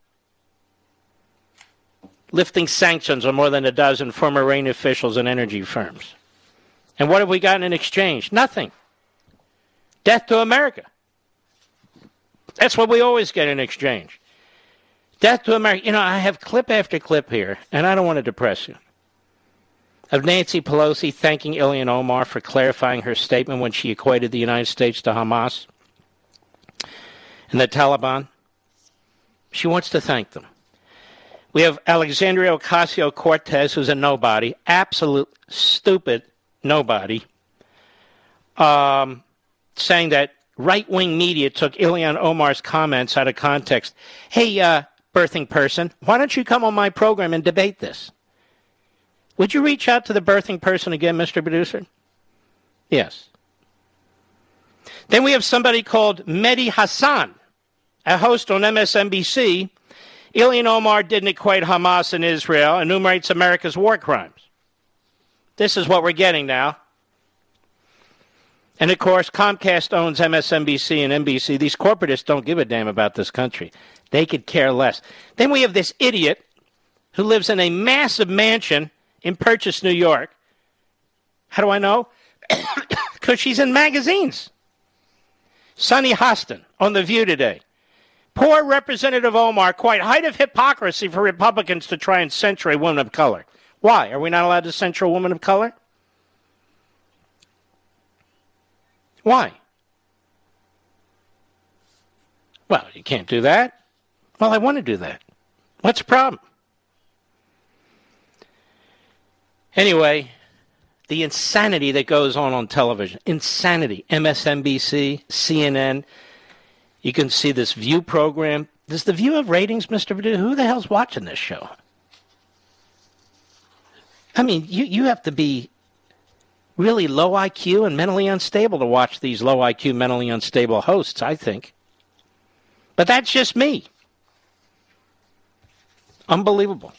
Lifting sanctions on more than a dozen former Iranian officials and energy firms. And what have we gotten in exchange? Nothing. Death to America. That's what we always get in exchange. Death to America. You know, I have clip after clip here, and I don't want to depress you. Of Nancy Pelosi thanking Ilhan Omar for clarifying her statement when she equated the United States to Hamas. and the Taliban. She wants to thank them. We have Alexandria Ocasio Cortez, who's a nobody, absolute stupid nobody, um, saying that right wing media took Ilhan Omar's comments out of context. Hey, uh, birthing person, why don't you come on my program and debate this? Would you reach out to the birthing person again, Mr. Producer? Yes. Then we have somebody called Mehdi Hasan, a host on MSNBC. Ilhan Omar didn't equate Hamas and Israel, enumerates America's war crimes. This is what we're getting now. And of course, Comcast owns MSNBC and NBC. These corporatists don't give a damn about this country. They could care less. Then we have this idiot who lives in a massive mansion in Purchase, New York. How do I know? Because she's in magazines. Sunny Hostin on The View today. Poor Representative Omar, quite height of hypocrisy for Republicans to try and censure a woman of color. Why? Are we not allowed to censure a woman of color? Why? Well, you can't do that. Well, I want to do that. What's the problem? Anyway, the insanity that goes on on television, insanity. MSNBC, CNN. You can see this View program. Does the View have ratings, Mr. Who the hell's watching this show? I mean, you, you have to be really low IQ and mentally unstable to watch these low IQ, mentally unstable hosts, I think. But that's just me. Unbelievable.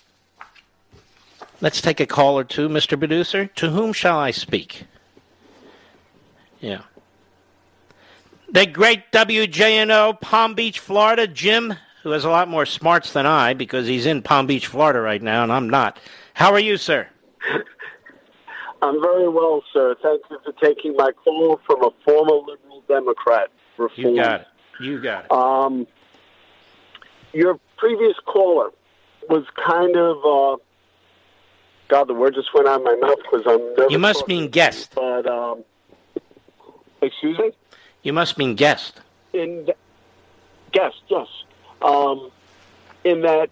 Let's take a call or two, Mr. Producer. To whom shall I speak? Yeah. The great WJNO, Palm Beach, Florida, Jim, who has a lot more smarts than I because he's in Palm Beach, Florida right now, and I'm not. How are you, sir? I'm very well, sir. Thank you for taking my call from a former liberal Democrat. Reform. You got it. You got it. Um, your previous caller was kind of. Uh, God, the word just went out of my mouth because I'm nervous. You must mean guest. But um, excuse me. You must mean guest. In guest, yes. Um, in that,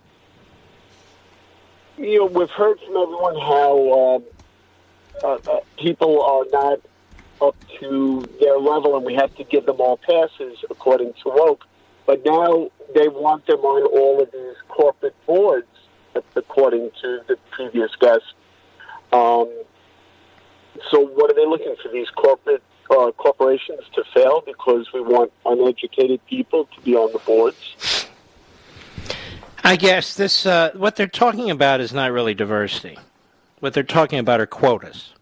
you know, we've heard from everyone how uh, uh, people are not up to their level, and we have to give them all passes according to woke. But now they want them on all of these corporate boards, according to the previous guest. Um, so, what are they looking for? These corporate uh, corporations to fail because we want uneducated people to be on the boards? I guess this uh, what they're talking about is not really diversity. What they're talking about are quotas.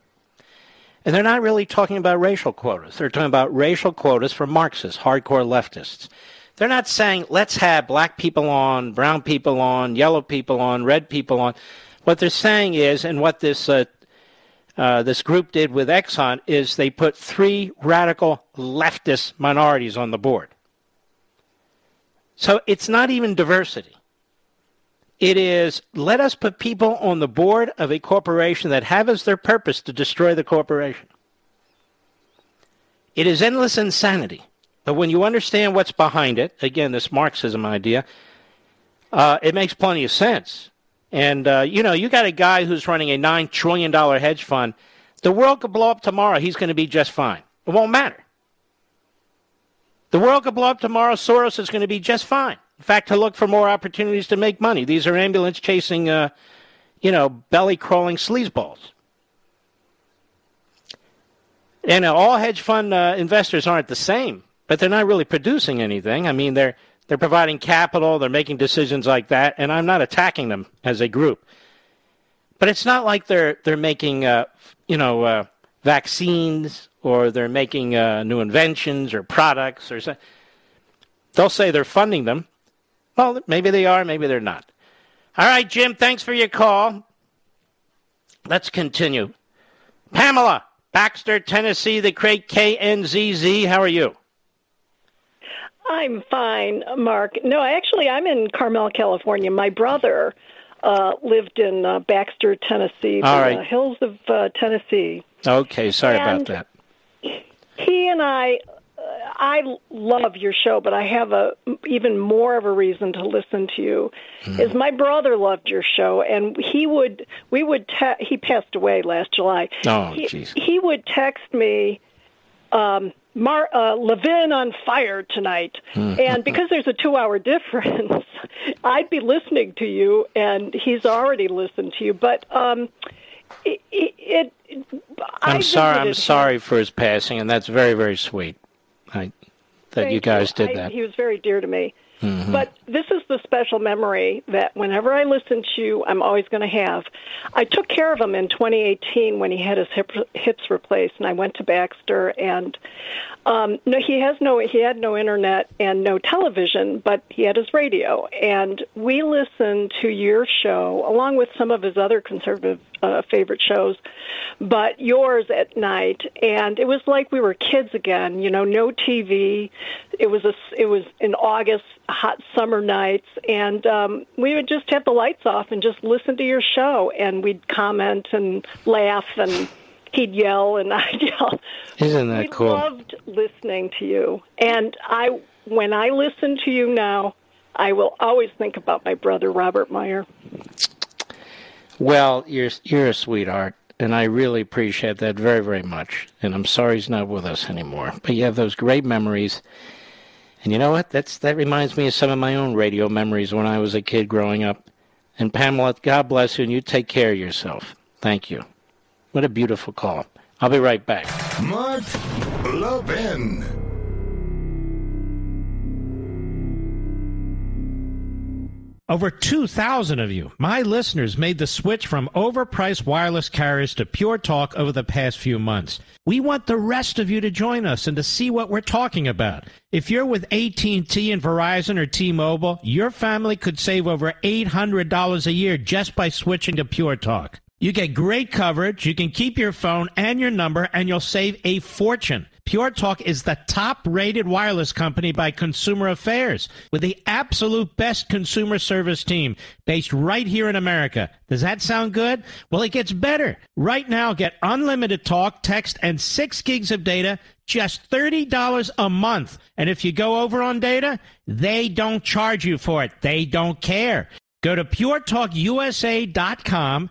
And they're not really talking about racial quotas. They're talking about racial quotas for Marxists, hardcore leftists. They're not saying, let's have black people on, brown people on, yellow people on, red people on. What they're saying is, and what this, uh, uh, this group did with Exxon, is they put three radical leftist minorities on the board. So it's not even diversity. It is let us put people on the board of a corporation that have as their purpose to destroy the corporation. It is endless insanity. But when you understand what's behind it, again, this Marxism idea, uh, it makes plenty of sense. And, uh, you know, you got a guy who's running a $9 trillion hedge fund. The world could blow up tomorrow. He's going to be just fine. It won't matter. The world could blow up tomorrow. Soros is going to be just fine. In fact, to look for more opportunities to make money. These are ambulance chasing, uh, you know, belly crawling sleazeballs. And uh, all hedge fund uh, investors aren't the same, but they're not really producing anything. I mean, they're they're providing capital, they're making decisions like that, and I'm not attacking them as a group. But it's not like they're they're making, uh, you know, uh, vaccines or they're making uh, new inventions or products or something. They'll say they're funding them, well, maybe they are, maybe they're not. All right, Jim, thanks for your call. Let's continue. Pamela, Baxter, Tennessee, the great KNZZ. How are you? I'm fine, Mark. No, actually, I'm in Carmel, California. My brother uh, lived in uh, Baxter, Tennessee, All right. the hills of uh, Tennessee. Okay, sorry and about that. He and I I love your show, but I have a even more of a reason to listen to you. Mm. Is my brother loved your show, and he would we would te- he passed away last July. Oh, jeez. He, he, would text me. Um, Mar- uh, Levin on fire tonight. Mm. And because there's a two hour difference, I'd be listening to you, and he's already listened to you. But um, it, it, it I'm sorry. I'm sorry for his passing, and that's very, very sweet. I, that Thank you guys you. did I, that. He was very dear to me. Mm-hmm. But this is the special memory that whenever I listen to you, I'm always going to have. I took care of him in 2018 when he had his hip, hips replaced, and I went to Baxter. And um, no, he has no, he had no internet and no television, but he had his radio. And we listened to your show along with some of his other conservative uh, favorite shows, but yours at night. And it was like we were kids again. You know, no TV. It was a, it was in August hot summer nights, and um, we would just have the lights off and just listen to your show, and we'd comment and laugh, and he'd yell, and I'd yell. Isn't that we cool? loved listening to you, and I, when I listen to you now, I will always think about my brother Robert Meyer. Well, you're you're a sweetheart, and I really appreciate that very very much. And I'm sorry he's not with us anymore. But you have those great memories and you know what? That's that reminds me of some of my own radio memories when I was a kid growing up. And Pamela, God bless you, and you take care of yourself. Thank you. What a beautiful call. I'll be right back. Mark Levin. Over 2,000 of you, my listeners, made the switch from overpriced wireless carriers to Pure Talk over the past few months. We want the rest of you to join us and to see what we're talking about. If you're with AT&T and Verizon or T-Mobile, your family could save over $800 a year just by switching to Pure Talk. You get great coverage, you can keep your phone and your number, and you'll save a fortune. Pure Talk is the top rated wireless company by Consumer Affairs with the absolute best consumer service team based right here in America. Does that sound good? Well, it gets better. Right now, get unlimited talk, text, and six gigs of data, just $30 a month. And if you go over on data, they don't charge you for it. They don't care. Go to puretalkusa.com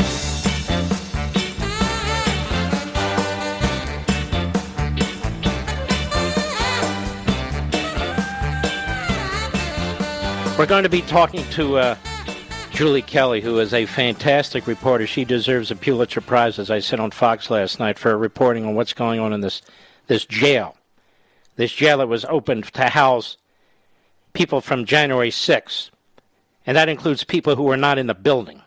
We're going to be talking to uh, Julie Kelly, who is a fantastic reporter. She deserves a Pulitzer Prize, as I said on Fox last night, for reporting on what's going on in this this jail. This jail that was opened to house people from January 6th, and that includes people who were not in the building.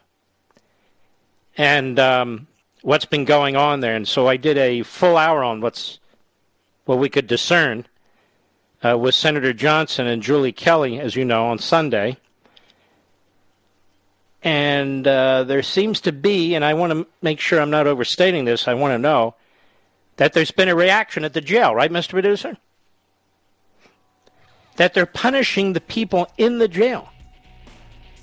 And um, what's been going on there. And so I did a full hour on what's what we could discern uh, with Senator Johnson and Julie Kelly, as you know, on Sunday. And uh, there seems to be, and I want to make sure I'm not overstating this, I want to know that there's been a reaction at the jail, right, Mr. Producer? That they're punishing the people in the jail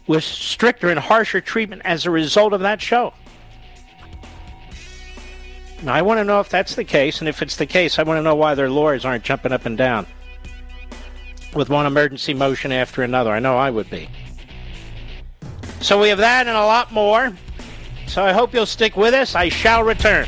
with stricter and harsher treatment as a result of that show. Now, I want to know if that's the case, and if it's the case, I want to know why their lawyers aren't jumping up and down with one emergency motion after another. I know I would be. So we have that and a lot more. So I hope you'll stick with us. I shall return.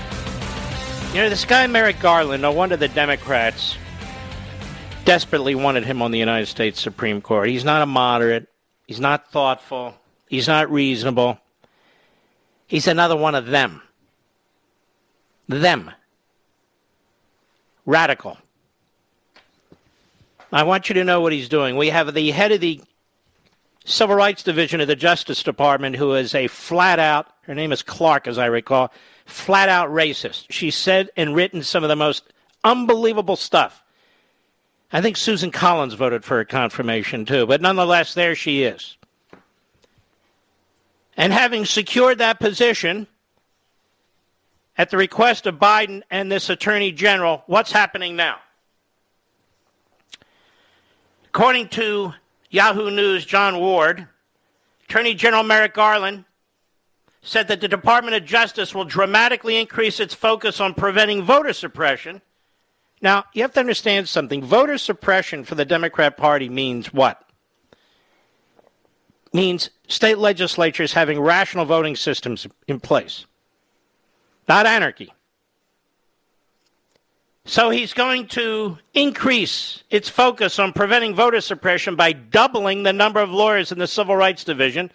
You know, this guy, Merrick Garland, no wonder the Democrats desperately wanted him on the United States Supreme Court. He's not a moderate. He's not thoughtful. He's not reasonable. He's another one of them. Them. Radical. I want you to know what he's doing. We have the head of the Civil Rights Division of the Justice Department who is a flat out, her name is Clarke, as I recall, flat out racist. She said and written some of the most unbelievable stuff. I think Susan Collins voted for her confirmation too, but nonetheless, there she is. And having secured that position at the request of Biden and this Attorney General, what's happening now? According to Yahoo News' Jon Ward, Attorney General Merrick Garland said that the Department of Justice will dramatically increase its focus on preventing voter suppression. Now, you have to understand something. Voter suppression for the Democrat Party means what? Means state legislatures having rational voting systems in place, not anarchy. So he's going to increase its focus on preventing voter suppression by doubling the number of lawyers in the Civil Rights Division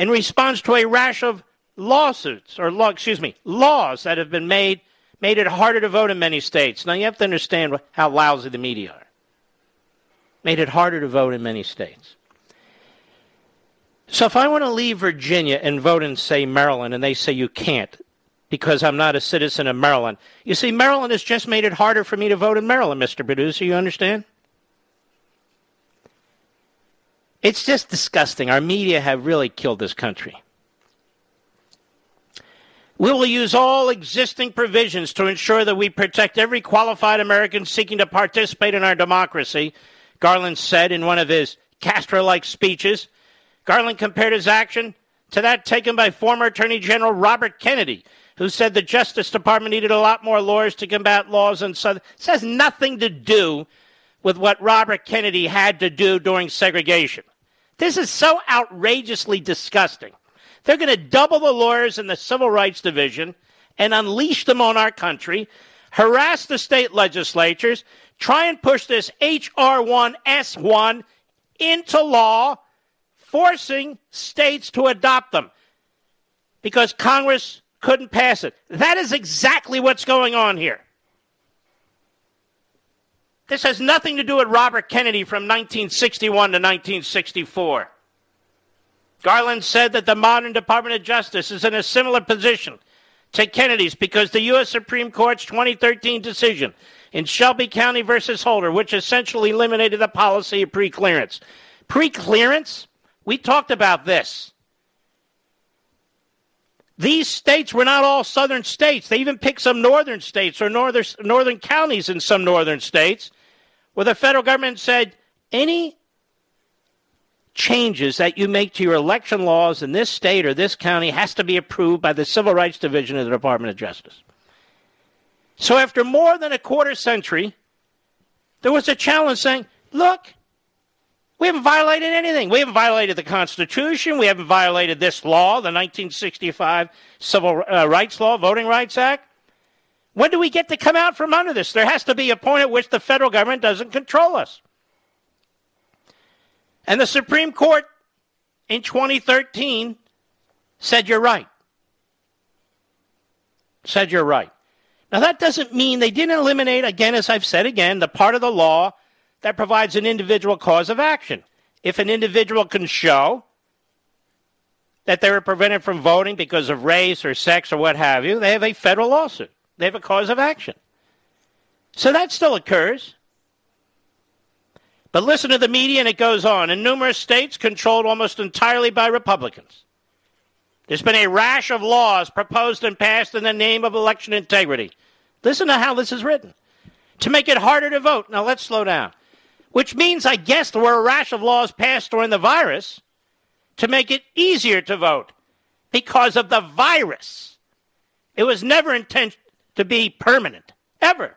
in response to a rash of lawsuits or law, excuse me, laws that have been made made it harder to vote in many states. Now you have to understand how lousy the media are. Made it harder to vote in many states. So if I want to leave Virginia and vote in say Maryland and they say you can't, because I'm not a citizen of Maryland. You see, Maryland has just made it harder for me to vote in Maryland, Mr. Producer. You understand? It's just disgusting. Our media have really killed this country. We will use all existing provisions to ensure that we protect every qualified American seeking to participate in our democracy, Garland said in one of his Castro like speeches. Garland compared his action to that taken by former Attorney General Robert Kennedy who said the Justice Department needed a lot more lawyers to combat laws and so this has nothing to do with what Robert Kennedy had to do during segregation. This is so outrageously disgusting. They're going to double the lawyers in the Civil Rights Division and unleash them on our country, harass the state legislatures, try and push this HR1 S1 into law, forcing states to adopt them. Because Congress couldn't pass it. That is exactly what's going on here. This has nothing to do with Robert Kennedy from 1961 to 1964. Garland said that the modern Department of Justice is in a similar position to Kennedy's because the U.S. Supreme Court's 2013 decision in Shelby County versus Holder, which essentially eliminated the policy of preclearance. Preclearance? We talked about this. These states were not all southern states. They even picked some northern states or northern, northern counties in some northern states where the federal government said any changes that you make to your election laws in this state or this county has to be approved by the Civil Rights Division of the Department of Justice. So after more than a quarter century, there was a challenge saying, look, we haven't violated anything. We haven't violated the Constitution. We haven't violated this law, the 1965 Civil uh, Rights Law, Voting Rights Act. When do we get to come out from under this? There has to be a point at which the federal government doesn't control us. And the Supreme Court in 2013 said you're right. Said you're right. Now, that doesn't mean they didn't eliminate, again, as I've said again, the part of the law that provides an individual cause of action. If an individual can show that they were prevented from voting because of race or sex or what have you, they have a federal lawsuit. They have a cause of action. So that still occurs. But listen to the media, and it goes on. In numerous states controlled almost entirely by Republicans, there's been a rash of laws proposed and passed in the name of election integrity. Listen to how this is written. To make it harder to vote. Now let's slow down. Which means, I guess, there were a rash of laws passed during the virus to make it easier to vote because of the virus. It was never intended to be permanent, ever.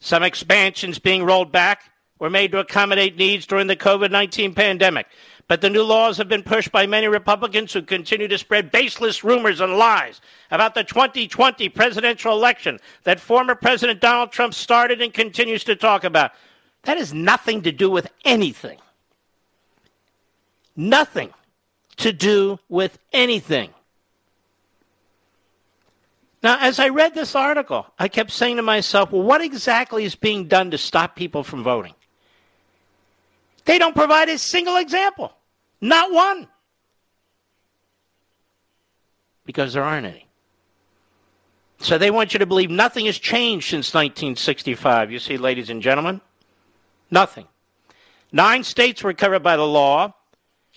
Some expansions being rolled back were made to accommodate needs during the COVID 19 pandemic. But the new laws have been pushed by many Republicans who continue to spread baseless rumors and lies about the 2020 presidential election that former President Donald Trump started and continues to talk about. That has nothing to do with anything. Nothing to do with anything. Now, as I read this article, I kept saying to myself, well, what exactly is being done to stop people from voting? They don't provide a single example, not one. Because there aren't any. So they want you to believe nothing has changed since 1965. You see, ladies and gentlemen, nothing. Nine states were covered by the law.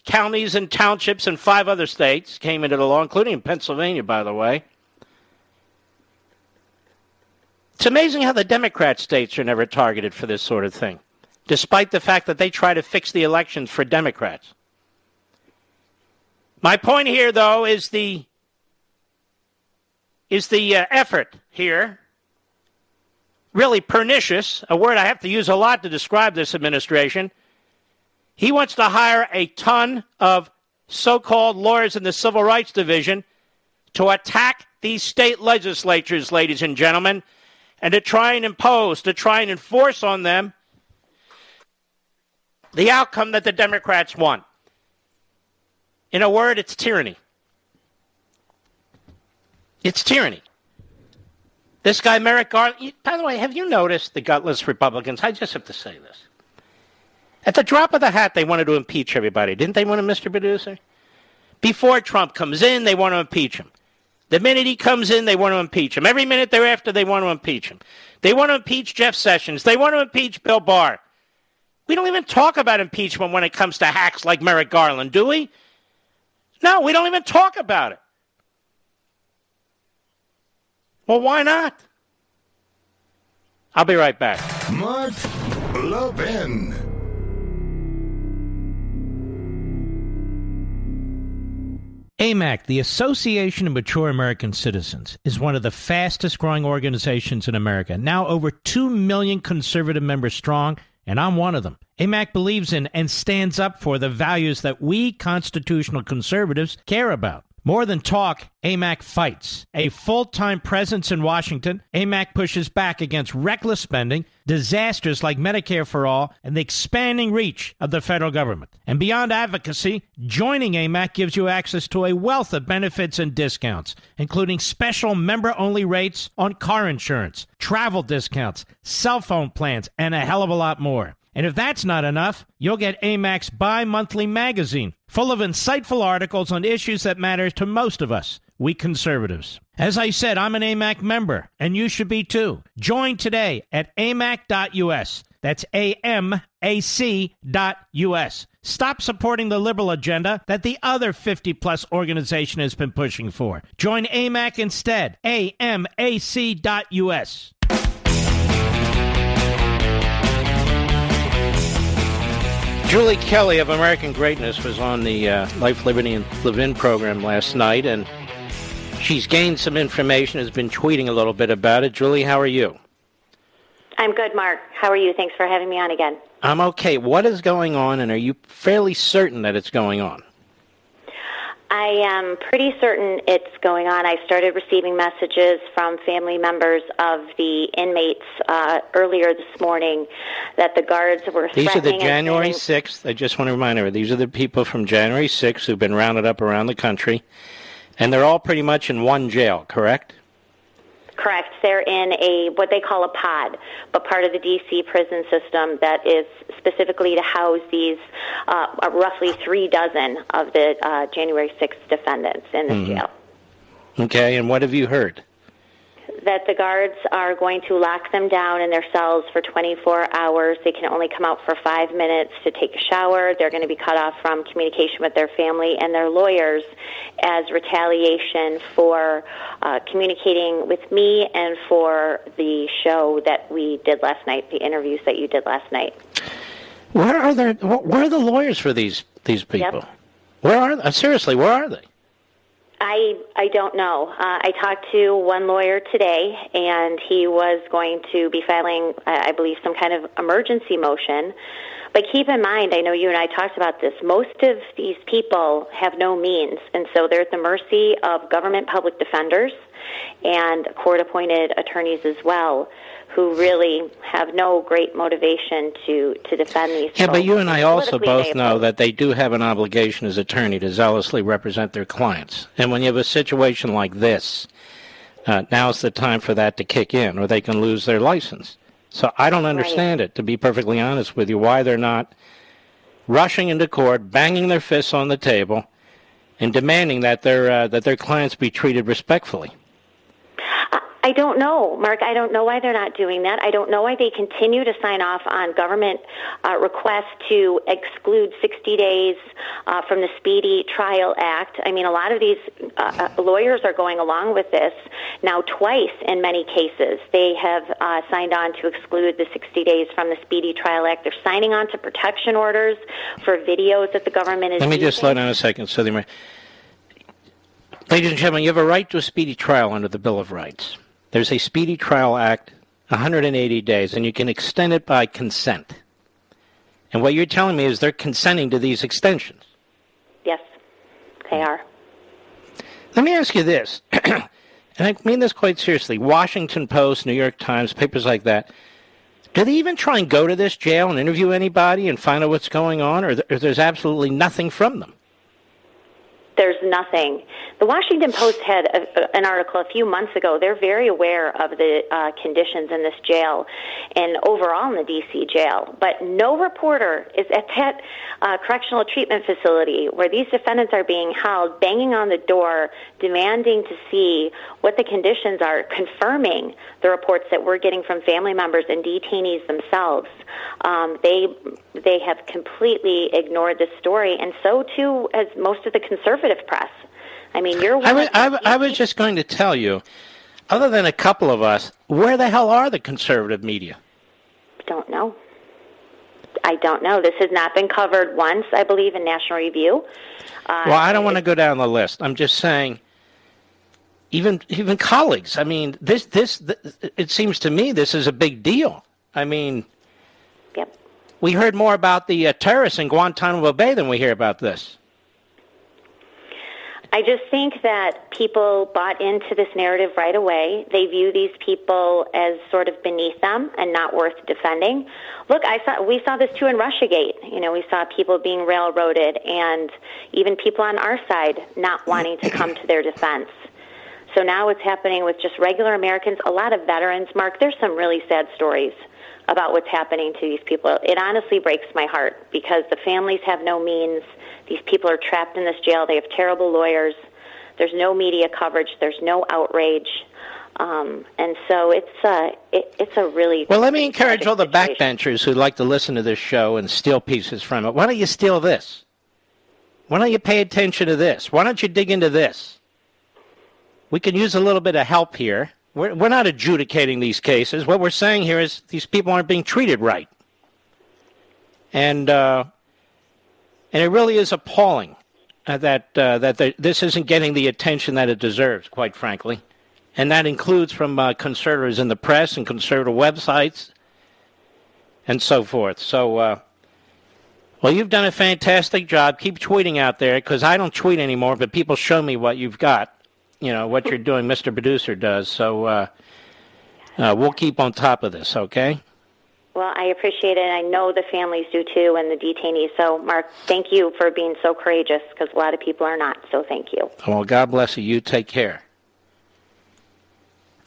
Counties and townships in five other states came into the law, including Pennsylvania, by the way. It's amazing how the Democrat states are never targeted for this sort of thing despite the fact that they try to fix the elections for Democrats. My point here, though, is the is the uh, effort here really pernicious, a word I have to use a lot to describe this administration. He wants to hire a ton of so called lawyers in the Civil Rights Division to attack these state legislatures, ladies and gentlemen, and to try and impose, to try and enforce on them the outcome that the Democrats want. In a word, it's tyranny. It's tyranny. This guy, Merrick Garland, by the way, have you noticed the gutless Republicans? I just have to say this. At the drop of the hat, they wanted to impeach everybody. Didn't they want to, Mr. Producer? Before Trump comes in, they want to impeach him. The minute he comes in, they want to impeach him. Every minute thereafter, they want to impeach him. They want to impeach Jeff Sessions. They want to impeach Bill Barr. We don't even talk about impeachment when it comes to hacks like Merrick Garland, do we? No, we don't even talk about it. Well, why not? I'll be right back. Mark Levin. AMAC, the Association of Mature American Citizens, is one of the fastest growing organizations in America. Now over 2 million conservative members strong and I'm one of them. AMAC believes in and stands up for the values that we constitutional conservatives care about. More than talk, AMAC fights. A full time presence in Washington, AMAC pushes back against reckless spending, disasters like Medicare for All, and the expanding reach of the federal government. And beyond advocacy, joining AMAC gives you access to a wealth of benefits and discounts, including special member only rates on car insurance, travel discounts, cell phone plans, and a hell of a lot more. And if that's not enough, you'll get AMAC's bi monthly magazine, full of insightful articles on issues that matter to most of us, we conservatives. As I said, I'm an AMAC member, and you should be too. Join today at amac.us. That's A-M-A-C.us. Stop supporting the liberal agenda that the other 50 plus organization has been pushing for. Join AMAC instead. A-M-A-C.us. Julie Kelly of American Greatness was on the uh, Life, Liberty, and Levin program last night, and she's gained some information, has been tweeting a little bit about it. Julie, how are you? I'm good, Mark. How are you? Thanks for having me on again. I'm okay. What is going on, and are you fairly certain that it's going on? I am pretty certain it's going on. I started receiving messages from family members of the inmates uh, earlier this morning that the guards were. These are the January 6th. I just want to remind everyone, these are the people from January 6th who've been rounded up around the country, and they're all pretty much in one jail, correct? Correct. They're in a what they call a pod, but part of the DC prison system that is specifically to house these uh, roughly three dozen of the uh, January 6th defendants in this Mhm. jail. Okay, and what have you heard? That the guards are going to lock them down in their cells for 24 hours. They can only come out for five minutes to take a shower. They're going to be cut off from communication with their family and their lawyers as retaliation for uh, communicating with me and for the show that we did last night, the interviews that you did last night. Where are there? Where are the lawyers for these these people? Yep. Where are they? Seriously, where are they? I I don't know. Uh, I talked to one lawyer today, and he was going to be filing, I believe, some kind of emergency motion. But keep in mind, I know you and I talked about this. Most of these people have no means, and so they're at the mercy of government public defenders and court-appointed attorneys as well who really have no great motivation to, to defend these. Yeah, but you and I also both know that they do have an obligation as attorney to zealously represent their clients. And when you have a situation like this, uh, now's the time for that to kick in, or they can lose their license. So I don't understand right. it, to be perfectly honest with you, why they're not rushing into court, banging their fists on the table, and demanding that their uh, that their clients be treated respectfully. I don't know, Mark. I don't know why they're not doing that. I don't know why they continue to sign off on government uh, requests to exclude 60 days uh, from the Speedy Trial Act. I mean, a lot of these uh, uh lawyers are going along with this now twice in many cases. They have uh, signed on to exclude the 60 days from the Speedy Trial Act. They're signing on to protection orders for videos that the government is. Let me using. just slow down a second, so they. Ladies and gentlemen, you have a right to a speedy trial under the Bill of Rights. There's a Speedy Trial Act, 180 days, and you can extend it by consent. And what you're telling me is they're consenting to these extensions. Yes, they are. Let me ask you this, and I mean this quite seriously. Washington Post, New York Times, papers like that. Do they even try and go to this jail and interview anybody and find out what's going on, or, there's absolutely nothing from them? There's nothing. The Washington Post had a, an article a few months ago. They're very aware of the uh, conditions in this jail and overall in the D.C. jail. But no reporter is at that uh, correctional treatment facility where these defendants are being held, banging on the door, demanding to see what the conditions are, confirming the reports that we're getting from family members and detainees themselves. Um, they they have completely ignored this story, and so too has most of the conservative press. I mean, you're. I was, I, I was just going to tell you, other than a couple of us, where the hell are the conservative media? Don't know. I don't know. This has not been covered once, I believe, in National Review. Uh, well, I don't want to go down the list. I'm just saying, even even colleagues. I mean, this this, this it seems to me this is a big deal. I mean, yep. We heard more about the uh, terrorists in Guantanamo Bay than we hear about this. I just think that people bought into this narrative right away. They view these people as sort of beneath them and not worth defending. Look, I saw we saw this too in Russiagate. You know, we saw people being railroaded and even people on our side not wanting to come to their defense. So now it's happening with just regular Americans, a lot of veterans. Mark, there's some really sad stories about what's happening to these people. It honestly breaks my heart because the families have no means. These people are trapped in this jail. They have terrible lawyers. There's no media coverage. There's no outrage. Um, and so it's a it, it's a really well. Let me encourage all the situation. backbenchers who like to listen to this show and steal pieces from it. Why don't you steal this? Why don't you pay attention to this? Why don't you dig into this? We can use a little bit of help here. We're, we're not adjudicating these cases. What we're saying here is these people aren't being treated right. And, uh, and it really is appalling uh, that, uh, that the, this isn't getting the attention that it deserves, quite frankly. And that includes from uh, conservatives in the press and conservative websites and so forth. So, uh, well, you've done a fantastic job. Keep tweeting out there because I don't tweet anymore, but people show me what you've got you know what you're doing, Mr. Producer does. So uh, uh, we'll keep on top of this, okay? Well, I appreciate it. I know the families do too, and the detainees. So, Mark, thank you for being so courageous because a lot of people are not. So, thank you. Well, God bless you. You take care.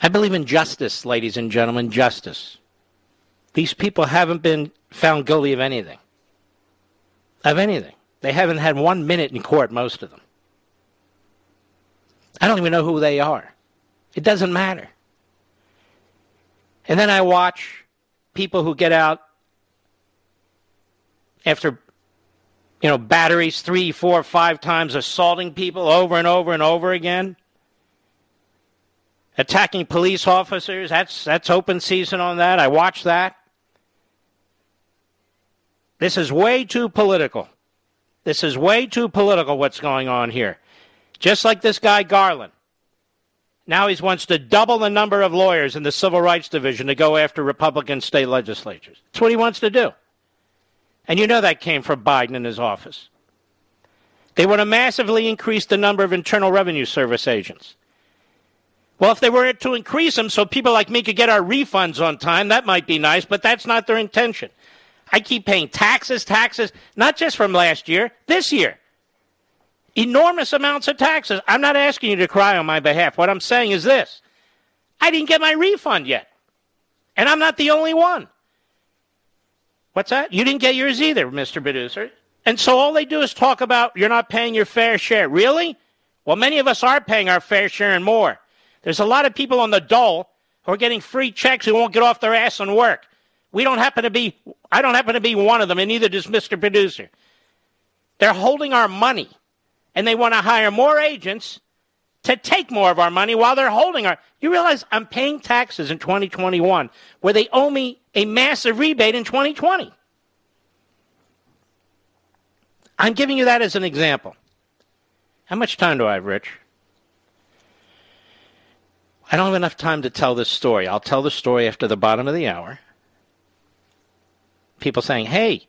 I believe in justice, ladies and gentlemen, justice. These people haven't been found guilty of anything. Of anything. They haven't had one minute in court, most of them. I don't even know who they are. It doesn't matter. And then I watch people who get out after you know batteries three, four, five times assaulting people over and over and over again. Attacking police officers, that's that's open season on that. I watch that. This is way too political. This is way too political what's going on here. Just like this guy Garland. Now he wants to double the number of lawyers in the Civil Rights Division to go after Republican state legislatures. That's what he wants to do. And you know that came from Biden in his office. They want to massively increase the number of Internal Revenue Service agents. Well, if they were to increase them so people like me could get our refunds on time, that might be nice, but that's not their intention. I keep paying taxes, taxes, not just from last year, this year. Enormous amounts of taxes. I'm not asking you to cry on my behalf. What I'm saying is this I didn't get my refund yet. And I'm not the only one. What's that? You didn't get yours either, Mr. Producer. And so all they do is talk about you're not paying your fair share. Really? Well, many of us are paying our fair share and more. There's a lot of people on the dole who are getting free checks who won't get off their ass and work. We don't happen to be, I don't happen to be one of them, and neither does Mr. Producer. They're holding our money, and they want to hire more agents to take more of our money while they're holding our. You realize I'm paying taxes in 2021 where they owe me a massive rebate in 2020. I'm giving you that as an example. How much time do I have, Rich? I don't have enough time to tell this story. I'll tell the story after the bottom of the hour. People saying, hey,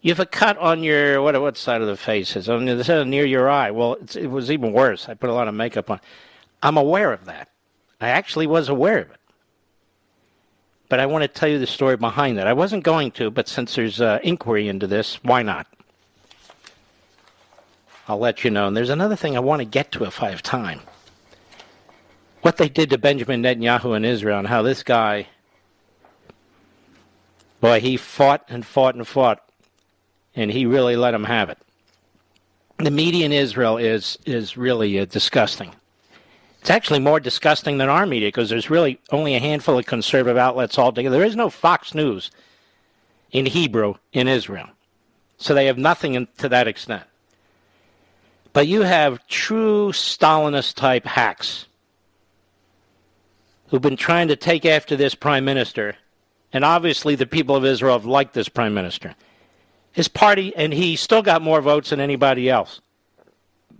you have a cut on your, what, what side of the face is? On the near your eye. Well, it was even worse. I put a lot of makeup on. I'm aware of that. I actually was aware of it. But I want to tell you the story behind that. I wasn't going to, but since there's uh, inquiry into this, why not? I'll let you know. And there's another thing I want to get to if I have time what they did to Benjamin Netanyahu in Israel and how this guy, boy, he fought and fought and fought, and he really let him have it. The media in Israel is is really uh, disgusting. It's actually more disgusting than our media because there's really only a handful of conservative outlets altogether. There is no Fox News in Hebrew in Israel, so they have nothing in, to that extent. But you have true Stalinist type hacks who've been trying to take after this prime minister, and obviously the people of Israel have liked this prime minister. His party, and he still got more votes than anybody else.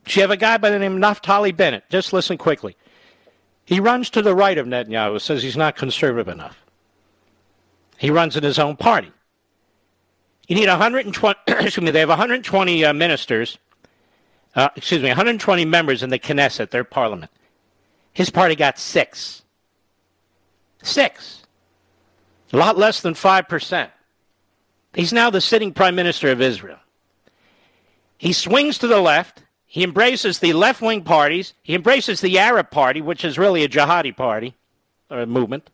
You have a guy by the name of Naftali Bennett. Just listen quickly. He runs to the right of Netanyahu, says he's not conservative enough. He runs in his own party. You need 120, excuse me, they have 120 uh, ministers, uh, excuse me, 120 members in the Knesset, their parliament. His party got six. Six. A lot less than 5%. He's now the sitting prime minister of Israel. He swings to the left. He embraces the left wing parties. He embraces the Arab party, which is really a jihadi party or a movement,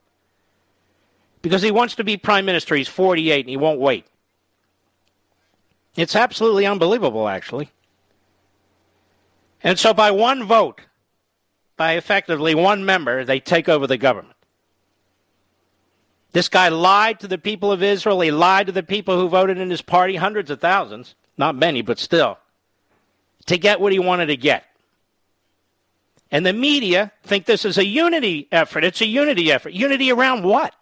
because he wants to be prime minister. He's 48 and he won't wait. It's absolutely unbelievable, actually. And so, by one vote, by effectively one member, they take over the government. This guy lied to the people of Israel. He lied to the people who voted in his party, hundreds of thousands, not many, but still, to get what he wanted to get. And the media think this is a unity effort. It's a unity effort. Unity around what?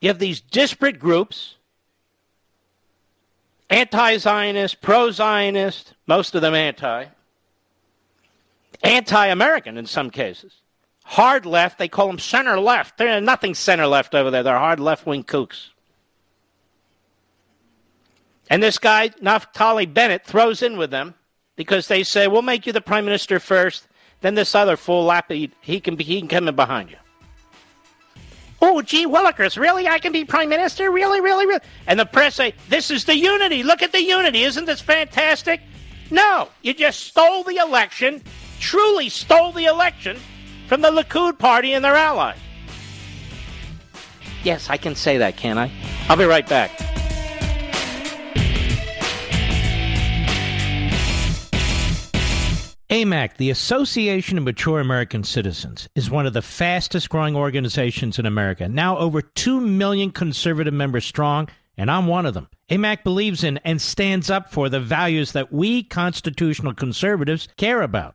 You have these disparate groups anti Zionist, pro Zionist, most of them anti, anti American in some cases hard left. They call them center left. There's nothing center left over there. They're hard left wing kooks. And this guy, Naftali Bennett, throws in with them because they say, we'll make you the prime minister first. Then this other fool, Lapid, he can, be, he can come in behind you. Oh, gee Willikers, really? I can be prime minister? Really, really, really? And the press say, this is the unity. Look at the unity. Isn't this fantastic? No, you just stole the election, truly stole the election from the Likud party and their ally. Yes, I can say that, can I? I'll be right back. AMAC, the Association of Mature American Citizens, is one of the fastest growing organizations in America. Now over 2 million conservative members strong, and I'm one of them. AMAC believes in and stands up for the values that we constitutional conservatives care about.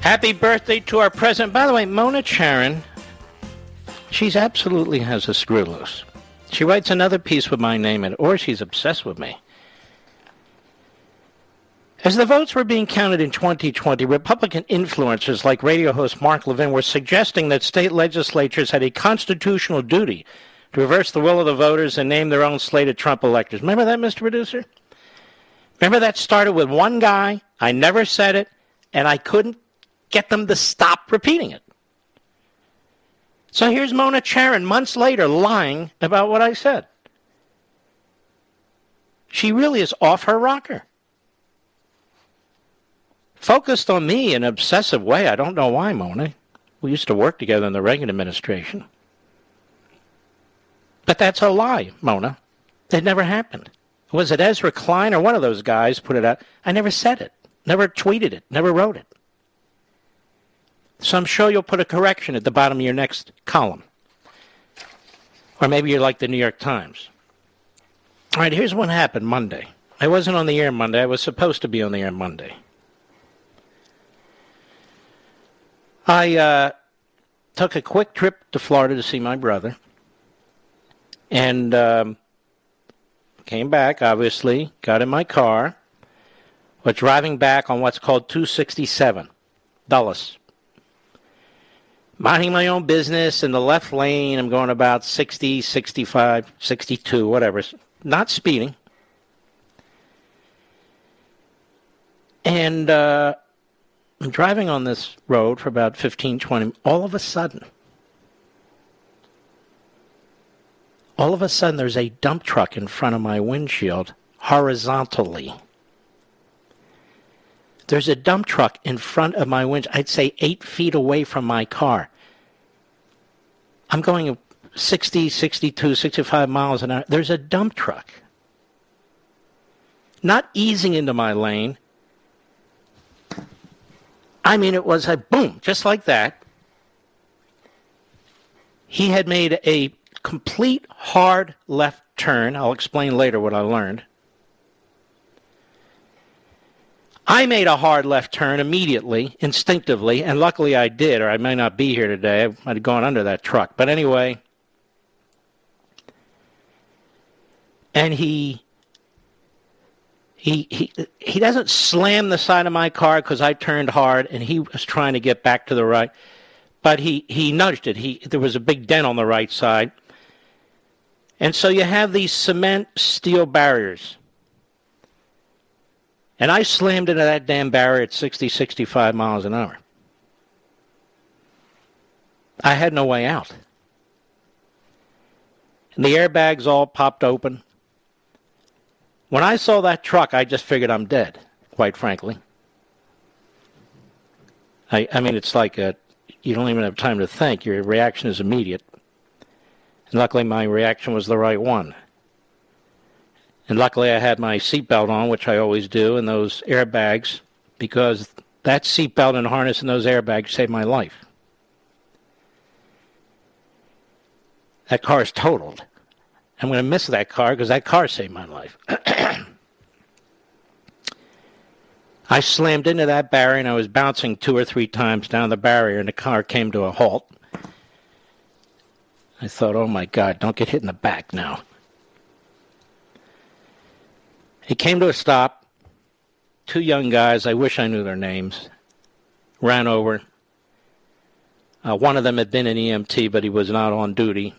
Happy birthday to our president. By the way, Mona Charen, she's absolutely has a screw loose. She writes another piece with my name in it, or she's obsessed with me. As the votes were being counted in 2020, Republican influencers like radio host Mark Levin were suggesting that state legislatures had a constitutional duty to reverse the will of the voters and name their own slate of Trump electors. Remember that, Mr. Producer? Remember that started with one guy. I never said it, and I couldn't get them to stop repeating it. So here's Mona Charen months later lying about what I said. She really is off her rocker. Focused on me in an obsessive way. I don't know why, Mona. We used to work together in the Reagan administration. But that's a lie, Mona. It never happened. Was it Ezra Klein or one of those guys put it out? I never said it, never tweeted it, never wrote it. So I'm sure you'll put a correction at the bottom of your next column. Or maybe you're like the New York Times. All right, here's what happened Monday. I wasn't on the air Monday. I was supposed to be on the air Monday. I uh, took a quick trip to Florida to see my brother. And um, came back, obviously, got in my car, was driving back on what's called 267, Dulles minding my own business in the left lane. I'm going about 60, 65, 62, whatever. Not speeding. And uh, I'm driving on this road for about 15, 20. All of a sudden, all of a sudden, there's a dump truck in front of my windshield horizontally. There's a dump truck in front of my window, I'd say eight feet away from my car. I'm going 60, 62, 65 miles an hour. There's a dump truck. Not easing into my lane. I mean, it was a boom, just like that. He had made a complete hard left turn. I'll explain later what I learned. I made a hard left turn immediately, instinctively, and luckily I did, or I may not be here today. I might have gone under that truck. But anyway, and he he he he doesn't slam the side of my car because I turned hard and he was trying to get back to the right, but he he nudged it. He there was a big dent on the right side, and so you have these cement steel barriers and I slammed into that damn barrier at 60, 65 miles an hour. I had no way out. And the airbags all popped open. When I saw that truck, I just figured I'm dead, quite frankly. I, I mean, it's like a, you don't even have time to think. Your reaction is immediate. And luckily, my reaction was the right one. And luckily, I had my seatbelt on, which I always do, and those airbags, because that seatbelt and harness and those airbags saved my life. That car is totaled. I'm going to miss that car because that car saved my life. I slammed into that barrier and I was bouncing two or three times down the barrier, and the car came to a halt. I thought, oh my God, don't get hit in the back now. He came to a stop. Two young guys, I wish I knew their names, ran over. Uh, one of them had been an EMT, but he was not on duty.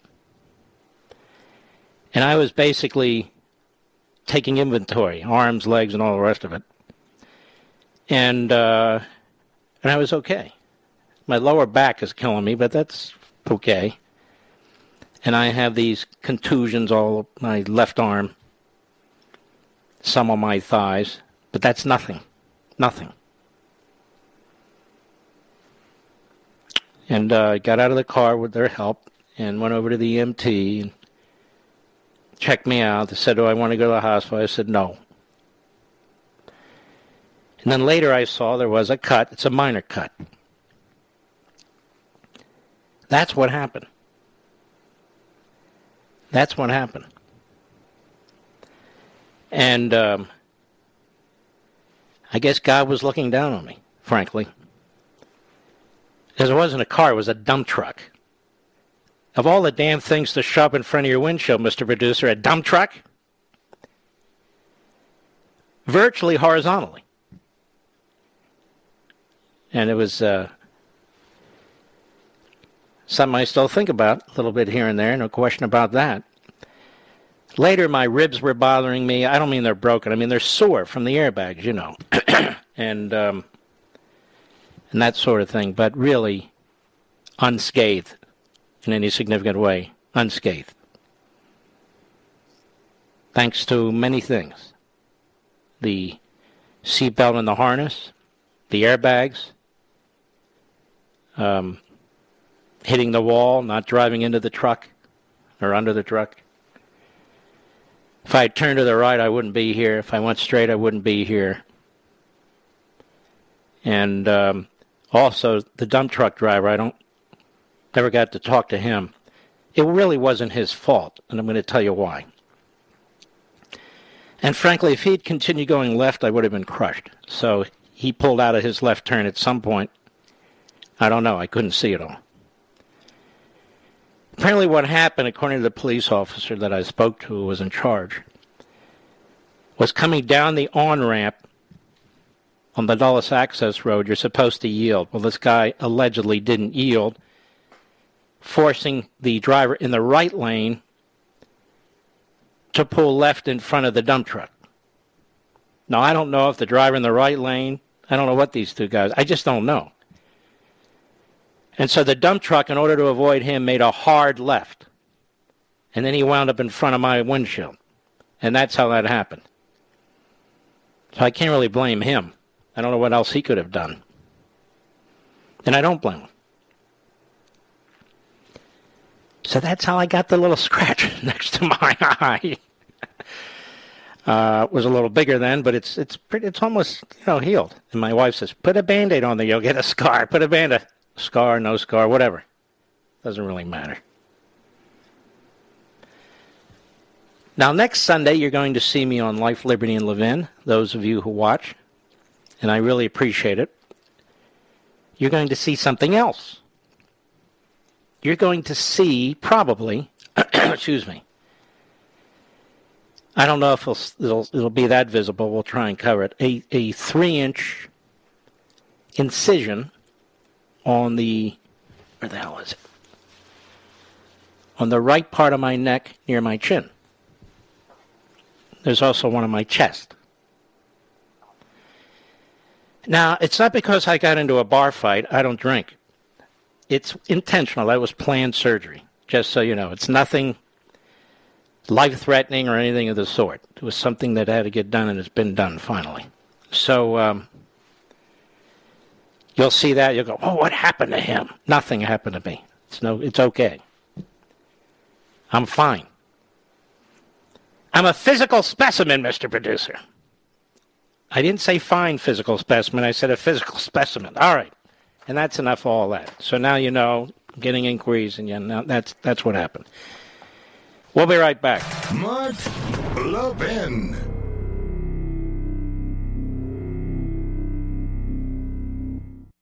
And I was basically taking inventory, arms, legs, and all the rest of it. And uh, and I was okay. My lower back is killing me, but that's okay. And I have these contusions all my left arm, some on my thighs, but that's nothing. Nothing. And uh, I got out of the car with their help and went over to the EMT and checked me out. They said, Do I want to go to the hospital? I said, No. And then later I saw there was a cut. It's a minor cut. That's what happened. That's what happened. And um, I guess God was looking down on me, frankly. Because it wasn't a car, it was a dump truck. Of all the damn things to shove in front of your windshield, Mr. Producer, a dump truck? Virtually horizontally. And it was uh, something I still think about a little bit here and there, no question about that. Later, my ribs were bothering me. I don't mean they're broken. I mean they're sore from the airbags, you know, and um, and that sort of thing. But really, unscathed in any significant way, unscathed. Thanks to many things: the seatbelt and the harness, the airbags, um, hitting the wall, not driving into the truck or under the truck. If I turned to the right, I wouldn't be here. If I went straight, I wouldn't be here. And um, also, the dump truck driver, I don't never got to talk to him. It really wasn't his fault, and I'm going to tell you why. And frankly, if he'd continued going left, I would have been crushed. So he pulled out of his left turn at some point. I don't know. I couldn't see it all. Apparently, what happened, according to the police officer that I spoke to who was in charge, was coming down the on ramp on the Dulles Access Road. You're supposed to yield. Well, this guy allegedly didn't yield, forcing the driver in the right lane to pull left in front of the dump truck. Now, I don't know if the driver in the right lane, I don't know what these two guys, I just don't know. And so the dump truck, in order to avoid him, made a hard left. And then he wound up in front of my windshield. And that's how that happened. So I can't really blame him. I don't know what else he could have done. And I don't blame him. So that's how I got the little scratch next to my eye. Uh, was a little bigger then, but it's it's pretty, it's almost you know healed. And my wife says, "Put a band-aid on there, you'll get a scar. Put a band-aid." Scar, no scar, whatever. Doesn't really matter. Now, next Sunday, you're going to see me on Life, Liberty, and Levin, those of you who watch, and I really appreciate it. You're going to see something else. You're going to see, probably, excuse me, I don't know if it'll, it'll, it'll, be that visible. We'll try and cover it. A, a three inch incision on the where the hell is it? On the right part of my neck near my chin. There's also one on my chest. Now, it's not because I got into a bar fight. I don't drink. It's intentional. That was planned surgery. Just so you know, it's nothing life threatening or anything of the sort. It was something that had to get done, and it's been done finally. So, um, You'll see that. You'll go, oh, what happened to him? Nothing happened to me. It's no, it's okay. I'm fine. I'm a physical specimen, Mr. Producer. I didn't say fine physical specimen. I said a physical specimen. All right. And that's enough of all that. So now you know, getting inquiries, and you know, that's, that's what happened. We'll be right back. Mark Levin.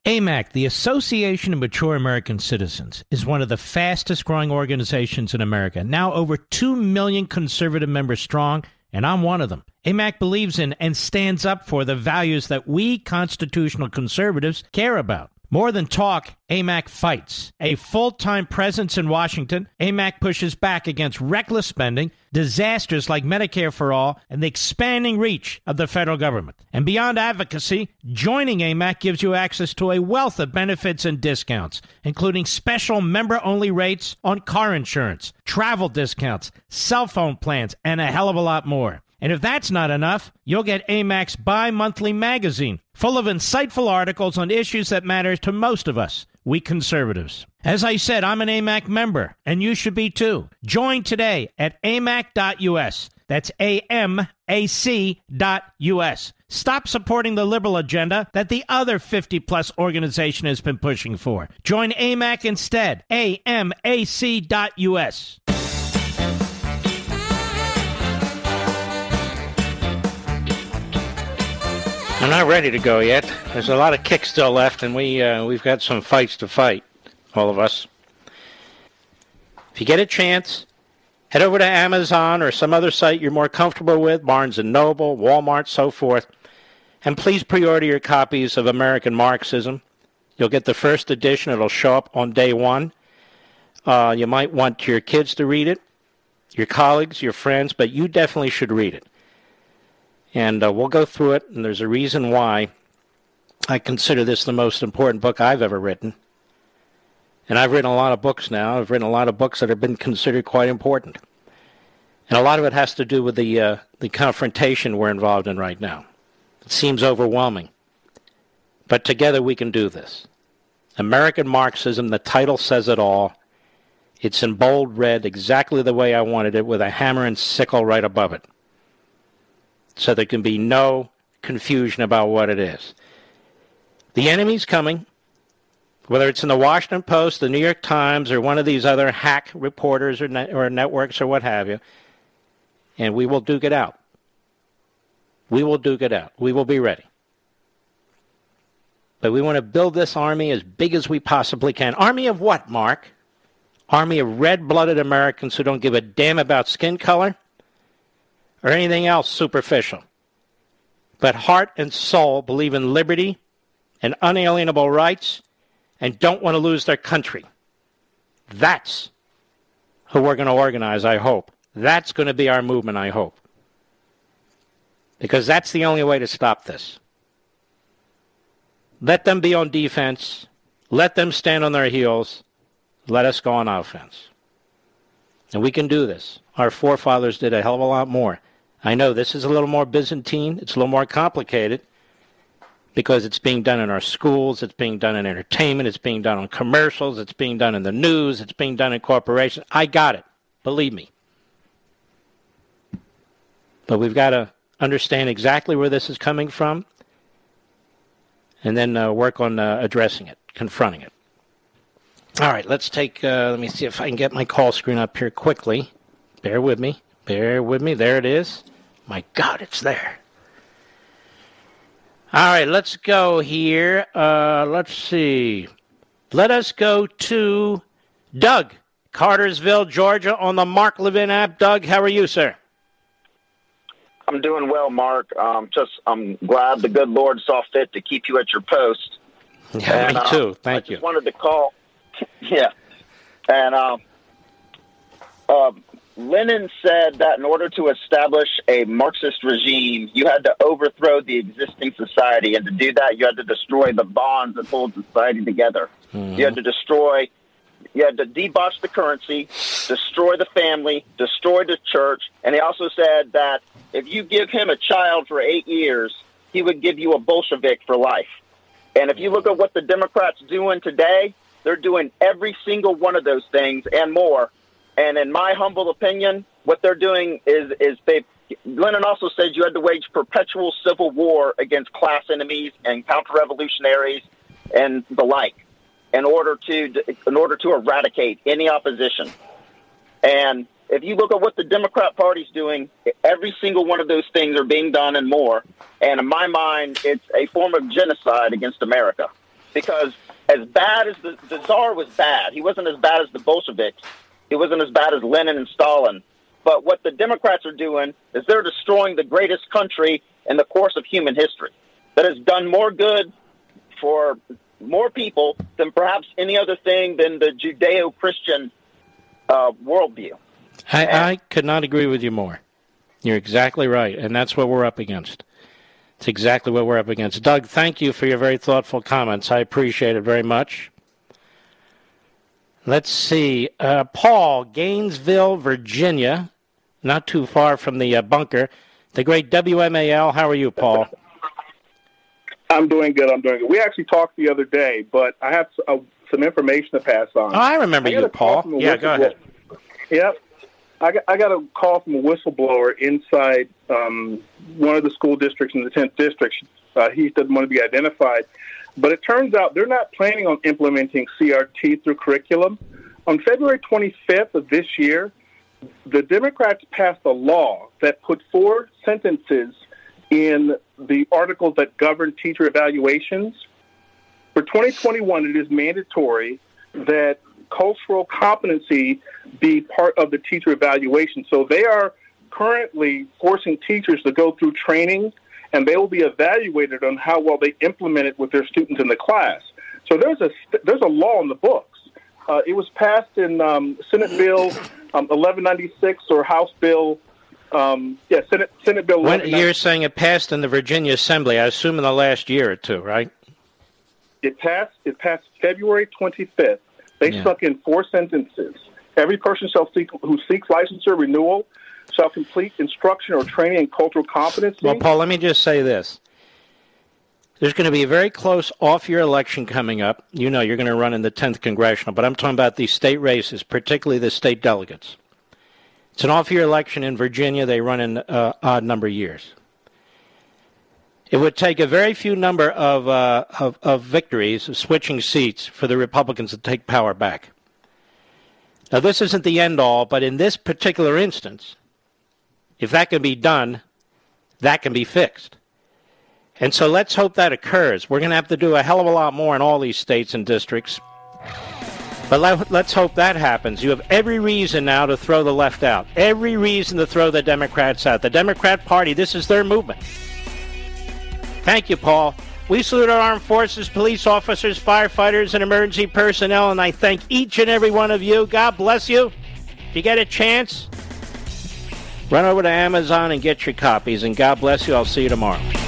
AMAC, the Association of Mature American Citizens, is one of the fastest growing organizations in America. Now over 2 million conservative members strong, and I'm one of them. AMAC believes in and stands up for the values that we constitutional conservatives care about. More than talk, AMAC fights. A full time presence in Washington, AMAC pushes back against reckless spending, disasters like Medicare for All, and the expanding reach of the federal government. And beyond advocacy, joining AMAC gives you access to a wealth of benefits and discounts, including special member only rates on car insurance, travel discounts, cell phone plans, and a hell of a lot more. And if that's not enough, you'll get AMAC's bi monthly magazine, full of insightful articles on issues that matter to most of us, we conservatives. As I said, I'm an AMAC member, and you should be too. Join today at amac.us. That's A-M-A-C.us. Stop supporting the liberal agenda that the other 50 plus organization has been pushing for. Join AMAC instead. A-M-A-C.us. I'm not ready to go yet. There's a lot of kicks still left, and we uh, we've got some fights to fight, all of us. If you get a chance, head over to Amazon or some other site you're more comfortable with, Barnes and Noble, Walmart, so forth, and please pre-order your copies of American Marxism. You'll get the first edition; it'll show up on day one. Uh, you might want your kids to read it, your colleagues, your friends, but you definitely should read it and uh, we'll go through it. And there's a reason why I consider this the most important book I've ever written. And I've written a lot of books now. I've written a lot of books that have been considered quite important, and a lot of it has to do with the uh, the confrontation we're involved in right now. It seems overwhelming, but together we can do this. American Marxism. The title says it all. It's in bold red, exactly the way I wanted it, with a hammer and sickle right above it so there can be no confusion about what it is. The enemy's coming, whether it's in the Washington Post, the New York Times, or one of these other hack reporters or, or networks or what have you, and we will duke it out. We will duke it out. We will be ready. But we want to build this army as big as we possibly can. Army of what, Mark? Army of red blooded Americans who don't give a damn about skin color? Or anything else superficial, but heart and soul believe in liberty and unalienable rights and don't want to lose their country. That's who we're going to organize, I hope. That's going to be our movement, I hope. Because that's the only way to stop this. Let them be on defense. Let them stand on their heels. Let us go on offense. And we can do this. Our forefathers did a hell of a lot more. I know this is a little more Byzantine, it's a little more complicated because it's being done in our schools, it's being done in entertainment, it's being done on commercials, it's being done in the news, it's being done in corporations. I got it. Believe me. But we've got to understand exactly where this is coming from and then uh, work on uh, addressing it, confronting it. All right, let's take, uh, let me see if I can get my call screen up here quickly. Bear with me. Bear with me. There it is. My God, it's there. All right, let's go here. Uh, let's see. Let us go to Doug, Cartersville, Georgia, on the Mark Levin app. Doug, how are you, sir? I'm doing well, Mark. Um, just I'm glad the good Lord saw fit to keep you at your post. Yeah, and, me uh, too. Thank you. I you. Just wanted to call. yeah, and um, uh, Lenin said that in order to establish a Marxist regime, you had to overthrow the existing society. And to do that, you had to destroy the bonds that hold society together. Mm-hmm. You had to destroy, you had to debauch the currency, destroy the family, destroy the church. And he also said that if you give him a child for eight years, he would give you a Bolshevik for life. And if you look at what the Democrats doing today, they're doing every single one of those things and more and in my humble opinion, what they're doing is is they. Lenin also said you had to wage perpetual civil war against class enemies and counter-revolutionaries and the like, in order to in order to eradicate any opposition. And if you look at what the Democrat Party's doing, every single one of those things are being done and more. And in my mind, it's a form of genocide against America. because as bad as the, the Tsar was bad, he wasn't as bad as the Bolsheviks. He wasn't as bad as Lenin and Stalin. But what the Democrats are doing is they're destroying the greatest country in the course of human history that has done more good for more people than perhaps any other thing than the Judeo Christian uh, worldview. I, I could not agree with you more. You're exactly right, and that's what we're up against. It's exactly what we're up against. Doug, thank you for your very thoughtful comments. I appreciate it very much. Let's see. Uh, Paul, Gainesville, Virginia, not too far from the uh, bunker. The great WMAL. How are you, Paul? I'm doing good. I'm doing good. We actually talked the other day, but I have uh, some information to pass on. Oh, I remember I you, Paul. Yeah, go ahead. Yep. I got, I got a call from a whistleblower inside um, one of the school districts in the 10th district. Uh, he doesn't want to be identified. But it turns out they're not planning on implementing CRT through curriculum. On February 25th of this year, the Democrats passed a law that put four sentences in the articles that govern teacher evaluations. For 2021, it is mandatory that cultural competency be part of the teacher evaluation. So they are currently forcing teachers to go through training and they will be evaluated on how well they implement it with their students in the class. So there's a there's a law in the books. Uh, it was passed in um, Senate Bill um, 1196 or House Bill. Um, yeah, Senate Senate Bill. When, you're saying it passed in the Virginia Assembly, I assume in the last year or two, right? It passed. It passed February 25th. They Yeah. stuck in four sentences. Every person shall seek, who seeks licensure renewal shall complete instruction or training in cultural competency. Well, Paul, let me just say this. There's going to be a very close off year election coming up. You know, you're going to run in the 10th congressional, but I'm talking about these state races, particularly the state delegates. It's an off year election in Virginia. They run in uh, odd number of years. It would take a very few number of, uh, of, of victories, of switching seats, for the Republicans to take power back. Now, this isn't the end all, but in this particular instance, if that can be done, that can be fixed. And so let's hope that occurs. We're going to have to do a hell of a lot more in all these states and districts. But let, us hope that happens. You have every reason now to throw the left out, every reason to throw the Democrats out. The Democrat Party, this is their movement. Thank you, Paul. We salute our armed forces, police officers, firefighters, and emergency personnel, and I thank each and every one of you. God bless you. If you get a chance, run over to Amazon and get your copies, and God bless you. I'll see you tomorrow.